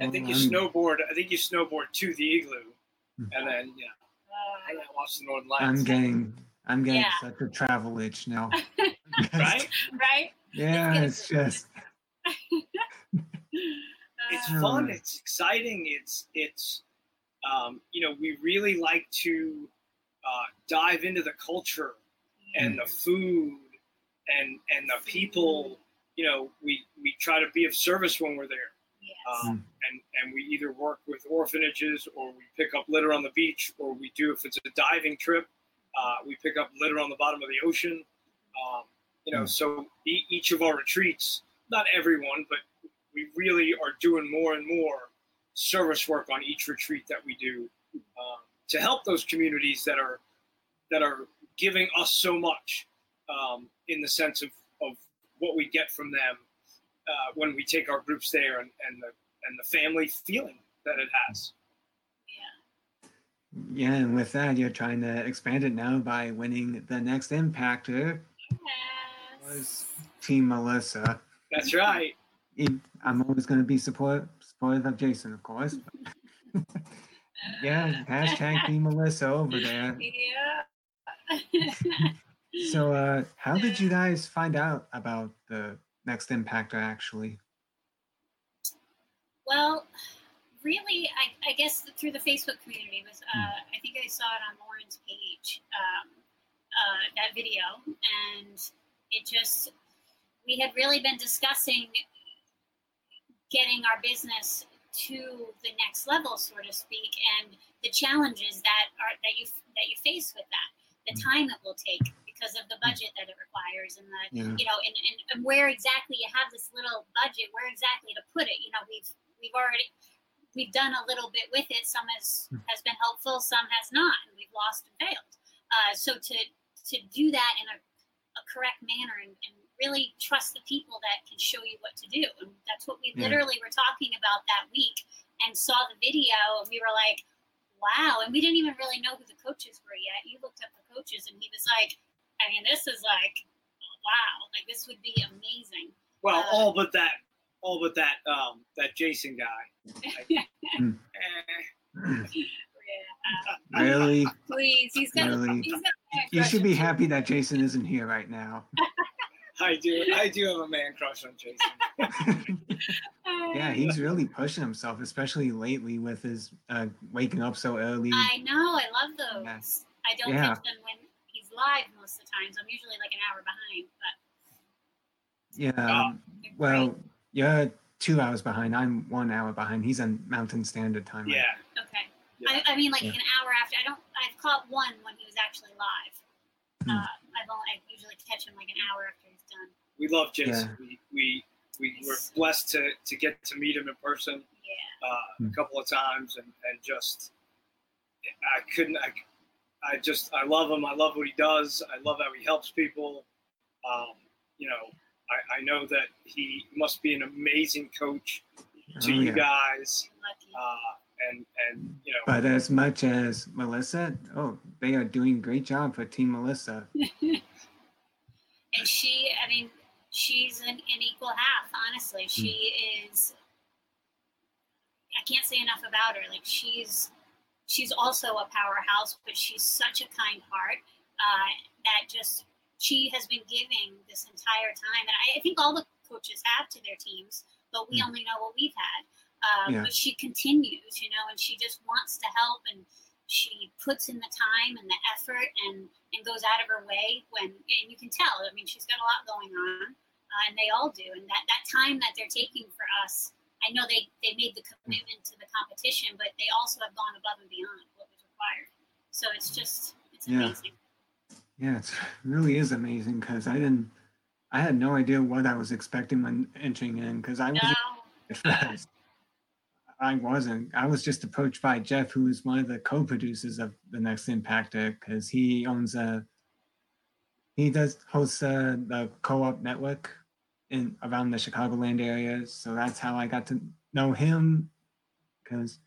mm, I think you snowboard. I think you snowboard to the igloo, Hmm. and then yeah, hang Uh, out, watch the northern lights. I'm getting, I'm getting Yeah. such a travel itch now. right? right? Yeah, it's just, It's Uh, fun. Uh. It's exciting. It's it's um, you know we really like to uh, dive into the culture and the food and and the people. You know, we we try to be of service when we're there. yes. um, and and we either work with orphanages or we pick up litter on the beach or we do if it's a diving trip uh, we pick up litter on the bottom of the ocean um, you know, Mm. so e- each of our retreats, not everyone, but we really are doing more and more service work on each retreat that we do um, to help those communities that are that are giving us so much um, in the sense of, of what we get from them uh, when we take our groups there and, and the and the family feeling that it has. Yeah. Yeah, and with that, you're trying to expand it now by winning the next Impactor Yes. was Team Melissa. That's right. I'm always going to be support supportive of Jason, of course. yeah, hashtag Team Melissa over there. Yeah. So, uh, how did you guys find out about the next Impactor? Actually, Well, really, I, I guess through the Facebook community was. Uh, I think I saw it on Lauren's page. Um, uh, that video, and it just we had really been discussing getting our business to the next level, so to speak, and the challenges that are that you that you face with that, the time it will take because of the budget that it requires, and the yeah, you know, and, and, and where exactly you have this little budget, where exactly to put it. You know, we've we've already we've done a little bit with it. Some has Hmm. has been helpful, some has not, and we've lost and failed. Uh, so to to do that in a, a correct manner and, and really trust the people that can show you what to do, and that's what we Yeah. literally were talking about that week, and saw the video, and we were like, wow, and we didn't even really know who the coaches were yet. You looked up the coaches, and he was like, I mean, this is like wow, like this would be amazing. Well, Uh, all but that, all but that, um, that Jason guy. I- Hmm. eh, Yeah. really, Please, he's got. Really? He's got a you crush should be happy that Jason isn't here right now. I do, I do have a man crush on Jason. yeah, he's really pushing himself, especially lately with his uh, waking up so early. I know. I love those. Yeah. I don't Yeah. catch them when he's live most of the times. I'm usually like an hour behind, but Yeah. Uh, um, well, great. You're two hours behind. I'm one hour behind. He's on Mountain Standard Time. right Yeah, okay. Yeah. I, I mean, like Yeah. an hour after. I don't. I've caught one when he was actually live. Hmm. Uh, I've only. I usually catch him like an hour after he's done. we love Jason. Yeah. We, we, we were blessed to, to get to meet him in person Yeah. uh, Hmm. a couple of times, and, and just, I couldn't, I, I just, I love him. I love what he does. I love how he helps people. Um, you know, I, I know that he must be an amazing coach to Oh, you yeah. guys. Uh, and, and, you know, But as much as Melissa, oh, they are doing a great job for Team Melissa. and she i mean she's an, an equal half honestly she is i can't say enough about her like she's she's also a powerhouse but she's such a kind heart uh, that just she has been giving this entire time. And i, I think all the coaches have to their teams but we Mm. only know what we've had. Um, Yeah. but she continues you know and she just wants to help and she puts in the time and the effort and and goes out of her way when and you can tell i mean she's got a lot going on uh, and they all do. And that that time that they're taking for us i know they they made the commitment to the competition but they also have gone above and beyond what was required. So it's just it's amazing. Yeah, it really is amazing because I didn't, I had no idea what I was expecting when entering in because I wasn't no at first. I wasn't. I was just approached by Jeff, who is one of the co-producers of the Next Impactor, because he owns a. He does host uh, the co-op network in around the Chicagoland area, so that's how I got to know him. Because,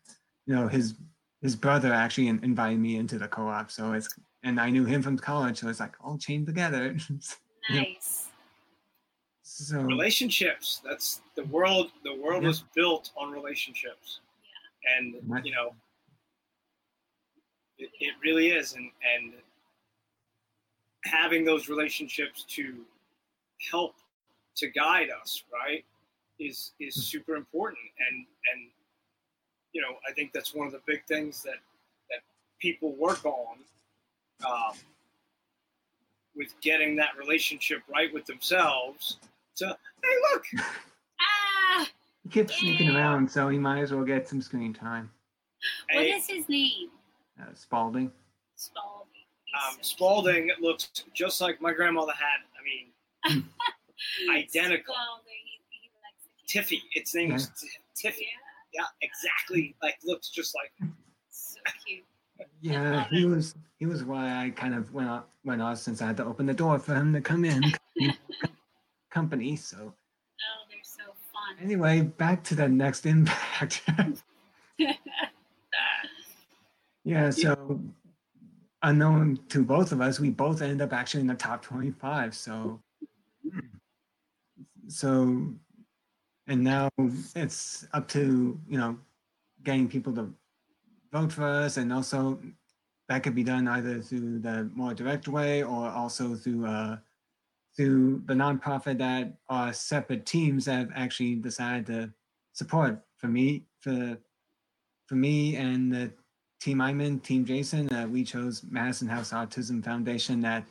you know, his his brother actually invited me into the co-op, so it's and I knew him from college, so it's like all chained together. Yeah. nice so relationships. That's the world. The world Yeah. was built on relationships. And, Right. you know, it, it really is. And, and having those relationships to help to guide us, right, is, is Hmm. super important. And, and, you know, I think that's one of the big things that, that people work on um, with getting that relationship right with themselves So, hey, look, ah he keeps sneaking around, so he might as well get some screen time. what hey, is his name Uh, Spalding. spalding um, so Spalding looks just like my grandmother had. I mean, Identical. He, he likes the kid. Tiffy. Its name is T- Tiffy. Yeah, Yeah, exactly. Like looks just like. so cute. Yeah, he was he was why I kind of went off went off since I had to open the door for him to come in company. So Oh, they're so fun. anyway, back to the next impact. yeah, so unknown to both of us, we both ended up actually in the top 25. So so and now it's up to, you know, getting people to vote for us and also that could be done either through the more direct way or also through uh through the nonprofit that are separate teams have actually decided to support for me for for me and the team I'm in, Team Jason, uh, we chose Madison House Autism Foundation that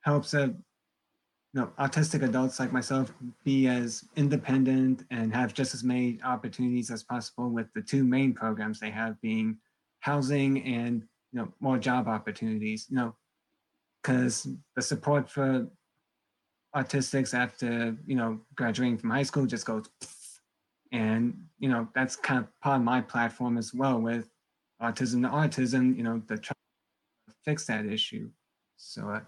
helps uh, know, autistic adults like myself be as independent and have just as many opportunities as possible with the two main programs they have being housing and you know more job opportunities you know because the support for autistics after you know graduating from high school just goes and you know that's kind of part of my platform as well with autism to autism you know to try to fix that issue. So uh,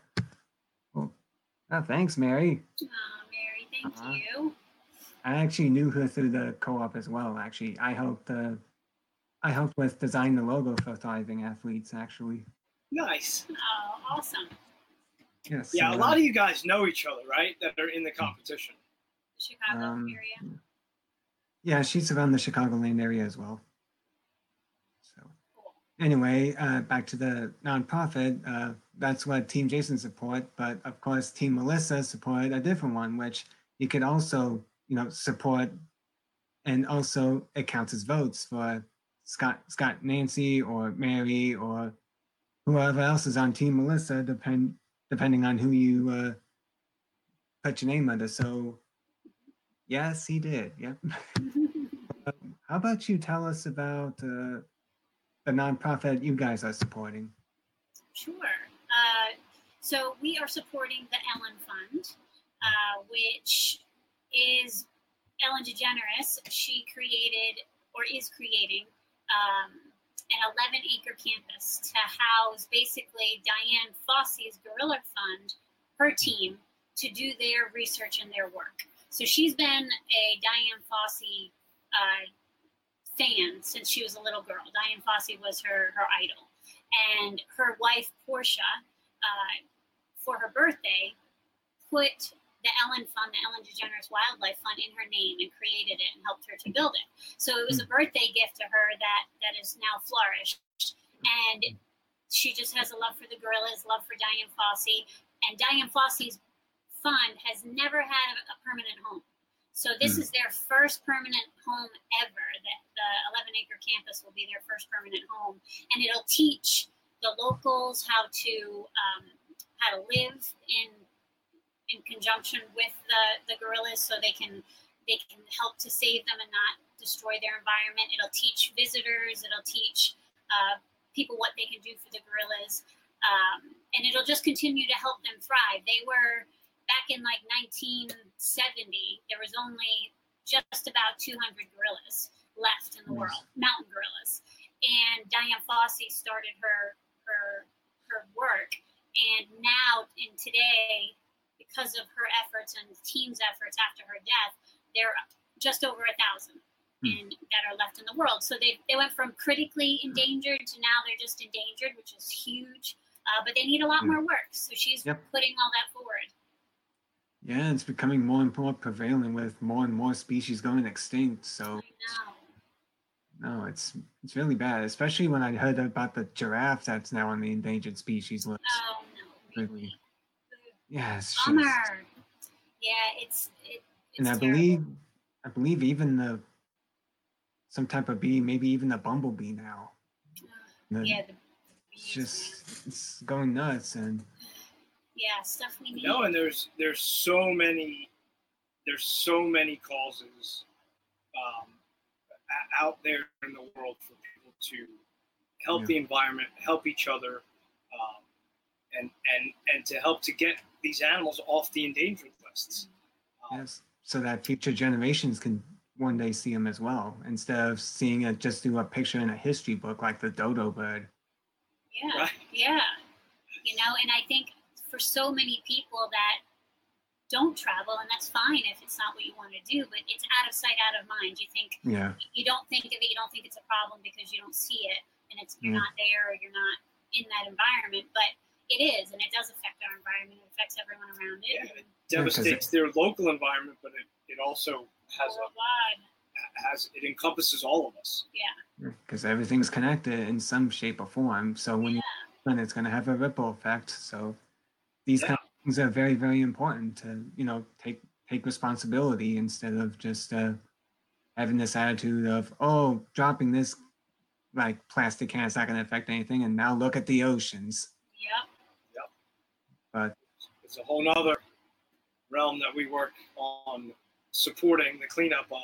oh, thanks mary Oh, Mary, thank Uh-huh. you. I actually knew her through the co-op as well. Actually, I helped. Uh, I helped with design the logo for Thriving Athletes. Actually, Nice. Oh, awesome. yes. Yeah, a uh, lot of you guys know each other, right? That are in the competition. Chicago um, area. Yeah, she's around the Chicagoland area as well. So Cool. anyway, uh, back to the nonprofit. Uh, that's what Team Jason support, but of course, Team Melissa support a different one, which you could also, you know, support, and also it counts as votes for Scott, Scott, Nancy, or Mary, or whoever else is on Team Melissa, depend depending on who you uh, put your name under. So, yes, he did. Yep. How about you tell us about uh, the nonprofit you guys are supporting? Sure. So we are supporting the Ellen Fund, uh, which is Ellen DeGeneres. She created or is creating um, an 11 acre campus to house basically Dian Fossey's Gorilla Fund, her team, to do their research and their work. So she's been a Dian Fossey uh, fan since she was a little girl. Dian Fossey was her, her idol and her wife Portia, uh, for her birthday, put the Ellen Fund, the Ellen DeGeneres Wildlife Fund, in her name and created it and helped her to build it. So it was a birthday gift to her that that is now flourished, and she just has a love for the gorillas, love for Dian Fossey, and Dian Fossey's fund has never had a, a permanent home. So this Hmm. is their first permanent home ever. That the 11 acre campus will be their first permanent home, and it'll teach the locals how to um, how to live in in conjunction with the, the gorillas, so they can they can help to save them and not destroy their environment. It'll teach visitors. It'll teach uh, people what they can do for the gorillas, um, and it'll just continue to help them thrive. They were back in like 1970. There was only just about 200 gorillas left in the Nice. world, mountain gorillas. And Dian Fossey started her her her work, and now in today, because of her efforts and the team's efforts after her death, there are just over a thousand Hmm. and that are left in the world. So they they went from critically endangered to now they're just endangered, which is huge. Uh, but they need a lot Hmm. more work. So she's Yep. putting all that forward. Yeah, it's becoming more and more prevalent with more and more species going extinct. So. No, it's it's really bad, especially when I heard about the giraffe that's now on the endangered species list. Oh no, really. Really? Yeah, it's just, Bummer. Yeah, it's it, it's and I terrible. believe I believe even the some type of bee, maybe even the bumblebee now. The- Yeah, the it's bees, just it's going nuts and yeah, stuff we need. No, and there's there's so many there's so many causes um, a- out there in the world for people to help Yeah. the environment, help each other, um, and and and to help to get these animals off the endangered lists. Um, Yes, so yes, so that future generations can one day see them as well, instead of seeing it just through a picture in a history book like the dodo bird. Yeah. Right. Yeah. You know, and I think for so many people that don't travel, and that's fine if it's not what you want to do, but it's out of sight, out of mind. You think Yeah, you don't think of it, you don't think it's a problem because you don't see it, and it's you're Mm. not there or you're not in that environment. But it is, and it does affect our environment. It affects everyone around it. Yeah, it Yeah, 'cause devastates their local environment, but it, it also has a, worldwide. has it encompasses all of us. Yeah, because everything's connected in some shape or form. So when Yeah. you and it's going to have a ripple effect. So these Yeah. kind of things are very, very important to you know take take responsibility instead of just uh, having this attitude of oh dropping this like plastic can is not going to affect anything, and now look at the oceans. Yeah, yep. But It's a whole nother realm that we work on supporting the cleanup of.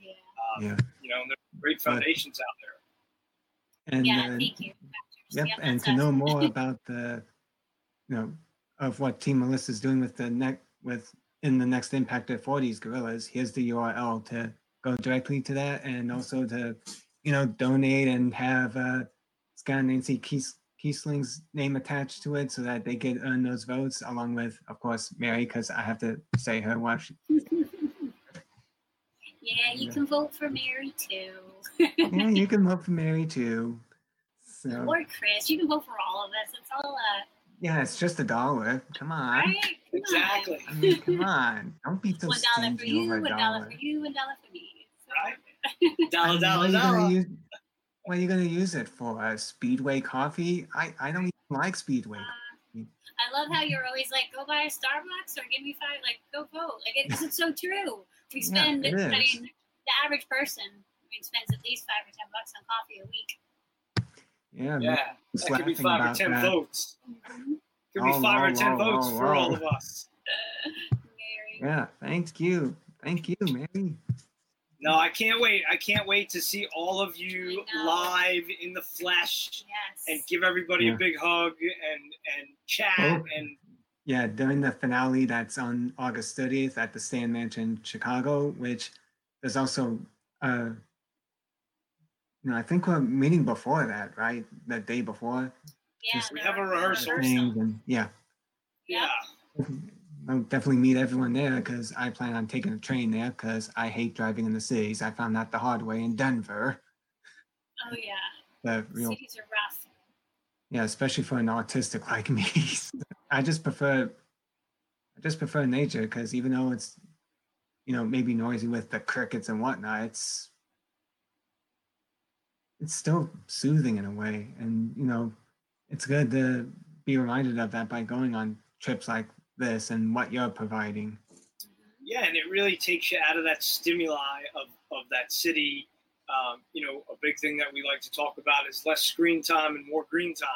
Yeah. Um, yeah, You know, and there are great But- foundations out there. and yeah. uh, Thank you. Yep, Yep, and to know more about the, you know, of what Team Melissa is doing with the neck with in the next impact at 40s gorillas, here's the URL to go directly to that and also to, you know, donate and have uh Scott and Nancy Kies, Kiesling's name attached to it so that they get earn those votes along with, of course, Mary, because I have to say her while she, yeah, you Yeah. can vote for Mary too. yeah, you can vote for Mary too. So or Chris. You can vote for all of us. It's all uh yeah, it's just a dollar. Come on. right. Come on. Exactly. I mean, come on. Don't be so One dollar for you, over one a dollar dollar. for you, one dollar for me. So- Right. Dollar, dollar, are you gonna dollar. use, what are you gonna use it for? Uh, Speedway coffee? I, I don't even like Speedway. Uh, I love how you're always like, go buy a Starbucks or give me five. Like, go vote. Like, because it's so true. We Yeah, spend. it I mean, the average person, I mean, spends at least five or ten bucks on coffee a week. Yeah, Yeah, that could be five or ten that. votes. Could be Oh, five or whoa, ten votes whoa, for all of us. Mary. Yeah, thank you, thank you, Mary. No, I can't wait. I can't wait to see all of you live in the flesh Yes. and give everybody Yeah. a big hug and and chat Oh. and Yeah, during the finale that's on August 30th at the Stan Mansion, Chicago, which there's also, uh, you know, I think we're meeting before that, right? The day before. yeah, just- We have a rehearsal. and yeah. yeah. I'll definitely meet everyone there because I plan on taking a train there because I hate driving in the cities. I found that the hard way in Denver. Oh yeah. The real, Cities are rough. yeah, especially for an autistic like me. I just prefer, I just prefer nature because even though it's, you know, maybe noisy with the crickets and whatnot, it's, it's still soothing in a way, and you know, it's good to be reminded of that by going on trips like this and what you're providing. Yeah, and it really takes you out of that stimuli of, of that city. Um, you know, a big thing that we like to talk about is less screen time and more green time.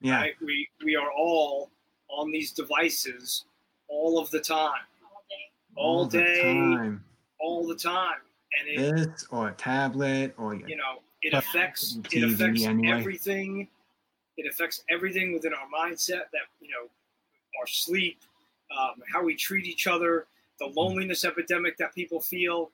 Yeah. Right? We we are all on these devices all of the time, all day. all, the day, time. all the time, and it This or a tablet or your you know it affects it affects anyway. everything. It affects everything within our mindset. That you know, our sleep, um, how we treat each other, the loneliness epidemic that people feel.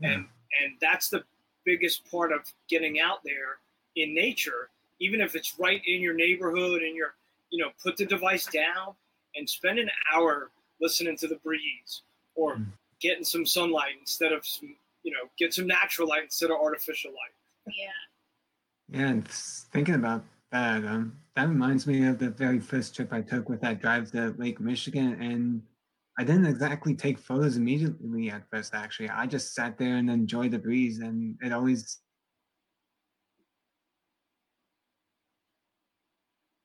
yeah. and and that's the biggest part of getting out there in nature even if it's right in your neighborhood and you're you know put the device down and spend an hour listening to the breeze or Mm. getting some sunlight instead of some you know get some natural light instead of artificial light Yeah. Yeah, and thinking about that, um, that reminds me of the very first trip I took with that drive to Lake Michigan, and I didn't exactly take photos immediately at first. Actually, I just sat there and enjoyed the breeze, and it always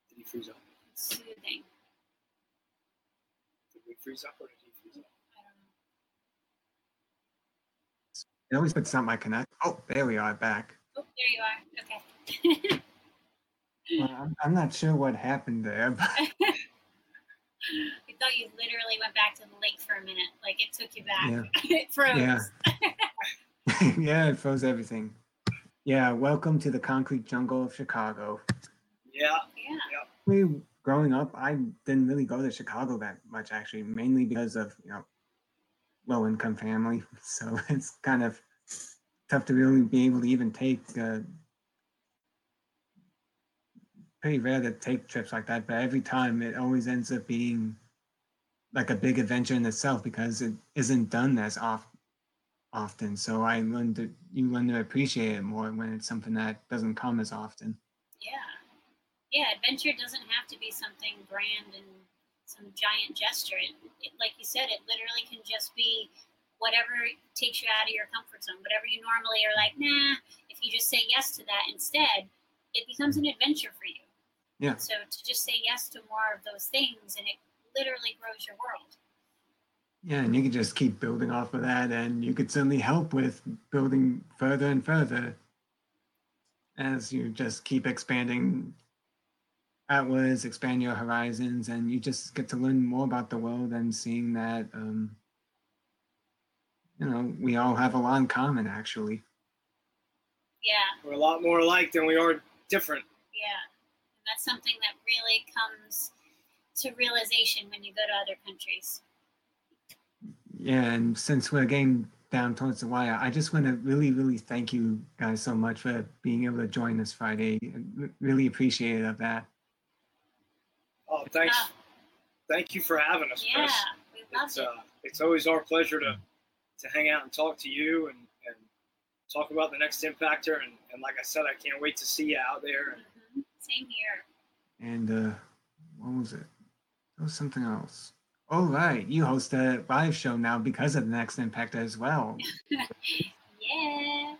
did he freeze up Soothing. did we freeze up or did he freeze up I don't know. it always puts out my connect. Oh, there we are back. Oh, there you are. Okay. Well, I'm, I'm not sure what happened there, but I thought you literally went back to the lake for a minute. Like it took you back. Yeah. it froze. Yeah. yeah, it froze everything. Yeah, welcome to the concrete jungle of Chicago. yeah Yeah. we growing up i didn't really go to chicago that much actually mainly because of you know low income family, so it's kind of tough to really be able to even take. Uh, pretty rare to take trips like that, but every time it always ends up being like a big adventure in itself because it isn't done as oft, often. So I learned to you learn to appreciate it more when it's something that doesn't come as often. Yeah. Yeah, adventure doesn't have to be something grand and some giant gesture. It, it, like you said, it literally can just be whatever takes you out of your comfort zone, whatever you normally are like, nah, if you just say yes to that instead, it becomes an adventure for you. Yeah. So to just say yes to more of those things and it literally grows your world. Yeah, and you can just keep building off of that, and you could certainly help with building further and further as you just keep expanding outwards, expand your horizons, and you just get to learn more about the world and seeing that, um, you know, we all have a lot in common, actually. Yeah. We're a lot more alike than we are different. Yeah. And that's something that really comes to realization when you go to other countries. Yeah, and since we're getting down towards the wire, I just want to really, really thank you guys so much for being able to join us Friday. Really appreciate of that. Oh, thanks. Uh, Thank you for having us, yeah, Chris. we love it's, it. Uh, it's always our pleasure to to hang out and talk to you and, and talk about the next impactor. And, and like I said, I can't wait to see you out there. Mm-hmm. Same here. And uh, what was it? It was something else. Oh right, you host a live show now because of the Next Impact as well. yeah.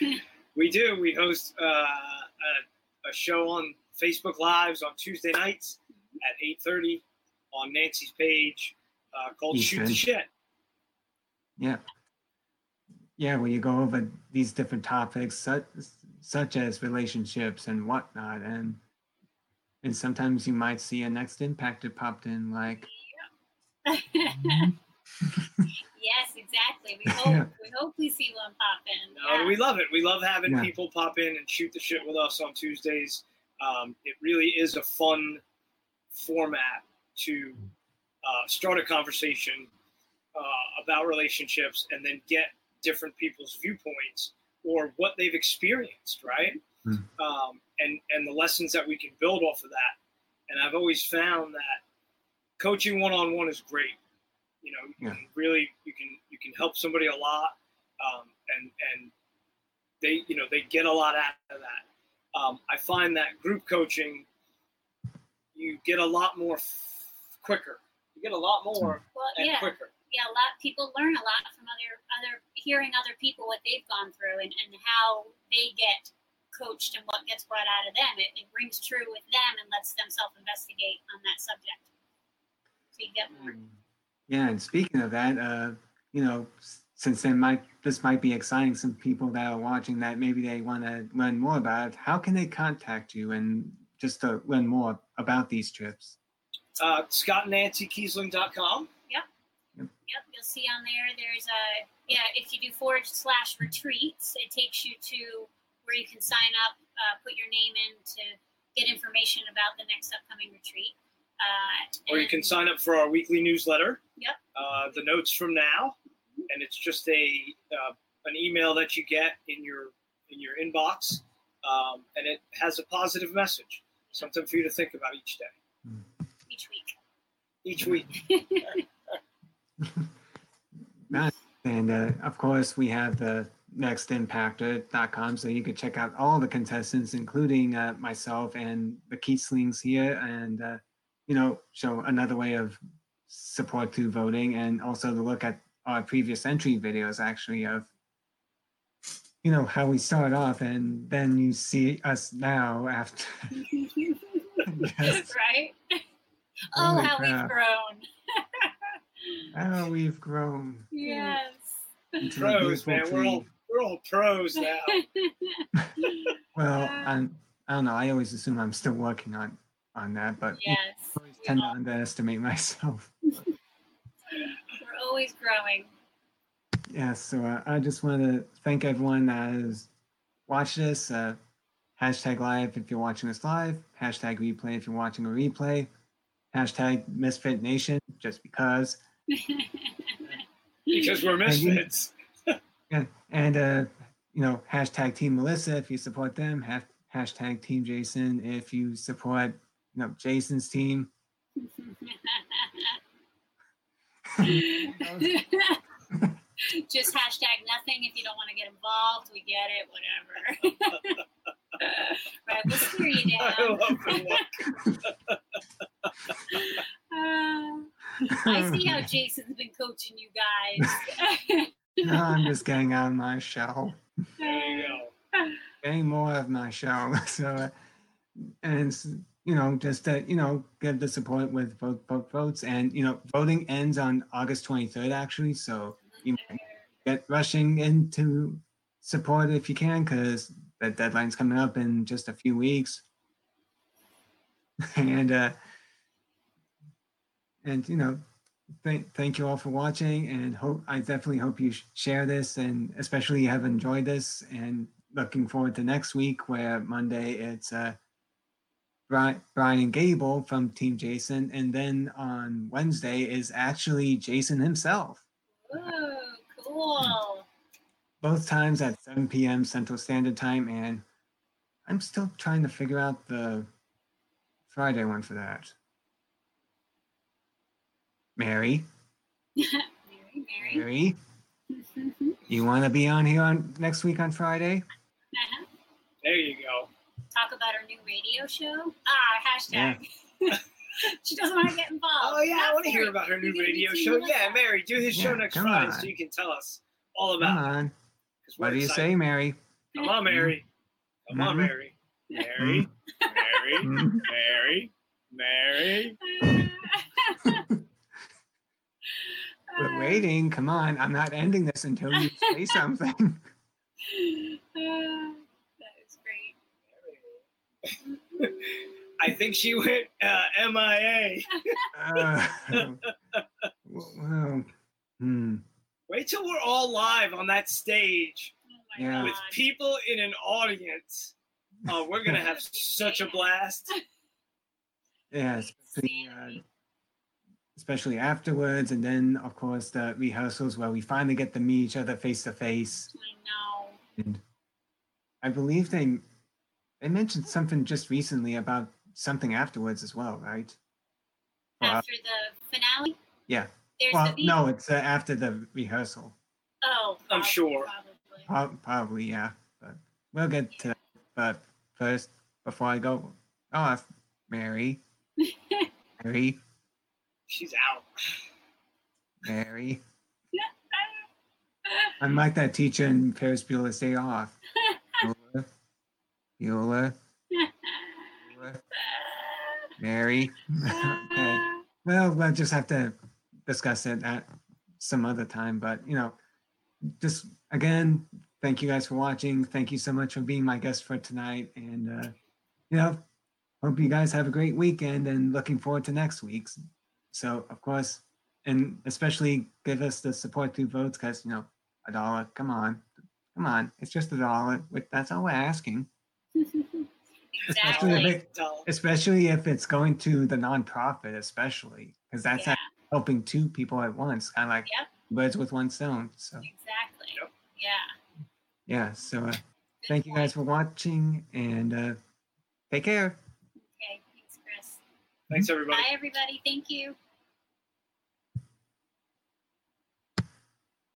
we do. We host uh, a, a, show on Facebook Lives on Tuesday nights at eight thirty on Nancy's page uh, called Eastern. Shoot the Shit. Yeah. Yeah, where you go over these different topics such such as relationships and whatnot, and and sometimes you might see a next impactor popped in like yes, exactly. We hope yeah. we hope we see one pop in. No, yeah. we love it. We love having yeah. people pop in and shoot the shit with us on Tuesdays. Um, it really is a fun format to uh, start a conversation uh, about relationships and then get different people's viewpoints or what they've experienced, right? Mm. Um, and and the lessons that we can build off of that. And I've always found that coaching one on one is great. You know, you yeah. can really you can you can help somebody a lot, um, and and they you know they get a lot out of that. Um, I find that group coaching, you get a lot more f- quicker. You get a lot more well, and yeah. quicker. Yeah, a lot people learn a lot from other other hearing other people what they've gone through and, and how they get coached and what gets brought out of them. It, it rings true with them and lets them self investigate on that subject so you get more. Yeah, and speaking of that, uh, you know, since then might this might be exciting some people that are watching that maybe they want to learn more about it. How can they contact you and just to learn more about these trips? Uh, ScottNancyKiesling.com. Yep. Yep. Yep. You'll see on there. There's a yeah. If you do forward slash retreats, it takes you to where you can sign up, uh, put your name in to get information about the next upcoming retreat. Uh, or you can sign up for our weekly newsletter. Yep. Uh, the notes from now, and it's just a uh, an email that you get in your in your inbox, um, and it has a positive message, something for you to think about each day, each week, each week. and uh, of course, we have the nextimpactor.com so you can check out all the contestants, including uh, myself and the Kieslings here, and uh, you know, show another way of support through voting and also to look at our previous entry videos actually of you know how we start off and then you see us now after. Yes. right? Oh how crap. we've grown how we've grown yes pros man we're all we're all pros now well I'm, i don't know i always assume i'm still working on on that, but yes, I always tend to underestimate myself. We're always growing. Yeah, so uh, I just want to thank everyone that has watched this. Uh, hashtag live if you're watching this live. Hashtag replay if you're watching a replay. Hashtag Misfit Nation just because. because we're And you- misfits. Yeah, and uh, you know, hashtag Team Melissa if you support them. Ha- hashtag Team Jason if you support you know Jason's team. Just hashtag nothing if you don't want to get involved. We get it, whatever. right, we'll steer you I love the look. Uh, I see how Jason's been coaching you guys. no, I'm just getting out of my shell, There you go. getting more of my shell. So, uh, and you know, just to you know, give the support with vote, vote votes, and you know, voting ends on August 23rd actually. So you get rushing into support if you can, because the deadline's coming up in just a few weeks. and uh, and you know, thank thank you all for watching, and hope I definitely hope you share this, and especially have enjoyed this, and looking forward to next week where Monday it's uh. Brian, Brian Gable from Team Jason, and then on Wednesday is actually Jason himself Ooh, cool. both times at 7 p.m. Central Standard Time, and I'm still trying to figure out the Friday one for that. Mary, Mary, Mary. Mary, you want to be on here on next week on Friday? There you go. Talk about our new radio show. Ah, hashtag. she doesn't want to get involved. Oh yeah, I want to hear about her new You're gonna be radio show. Melissa. Yeah, Mary, do his show next come Friday on. so you can tell us all Come about it. on. 'cause we're What do you excited. say, Mary? Come on, Mary. Come on, Mhm. Mary. Mary. Mary. Mm. Mary. Mary. We're waiting. Come on. I'm not ending this until you say something. that is great. I think she went uh, MIA. Uh, well, hmm. Wait till we're all live on that stage Oh Yeah. with people in an audience. Oh, we're gonna have such a blast. Yeah, especially, Insanity. especially afterwards, and then of course the rehearsals where we finally get to meet each other face to face. I know. And I believe they they mentioned something just recently about something afterwards as well, right? Well, After the finale? Yeah. There's well, the no, it's uh, after the rehearsal. Oh, I'm sure. Probably. Prob- Probably, yeah. But we'll get to that. But first, before I go off, Mary, Mary, She's out. Mary. I'm like that teacher in Ferris Bueller's Day Off. Bueller, Bueller, Bueller, Mary. okay. Well, we'll just have to discuss it at some other time. But, you know, just again, thank you guys for watching. Thank you so much for being my guest for tonight. And, uh, you know, hope you guys have a great weekend and looking forward to next week's. So, of course, and especially give us the support through votes because, you know, a dollar, come on, come on. It's just a dollar. Wait, That's all we're asking. Especially if exactly. it- especially if it's going to the nonprofit, especially because that's Yeah, helping two people at once, kind of like Yep. birds with one stone. So exactly. Yep. Yeah. yeah, so uh, Good thank you guys for watching and uh, take care. Okay. Thanks, Chris. Thanks, everybody. Bye, everybody. Thank you.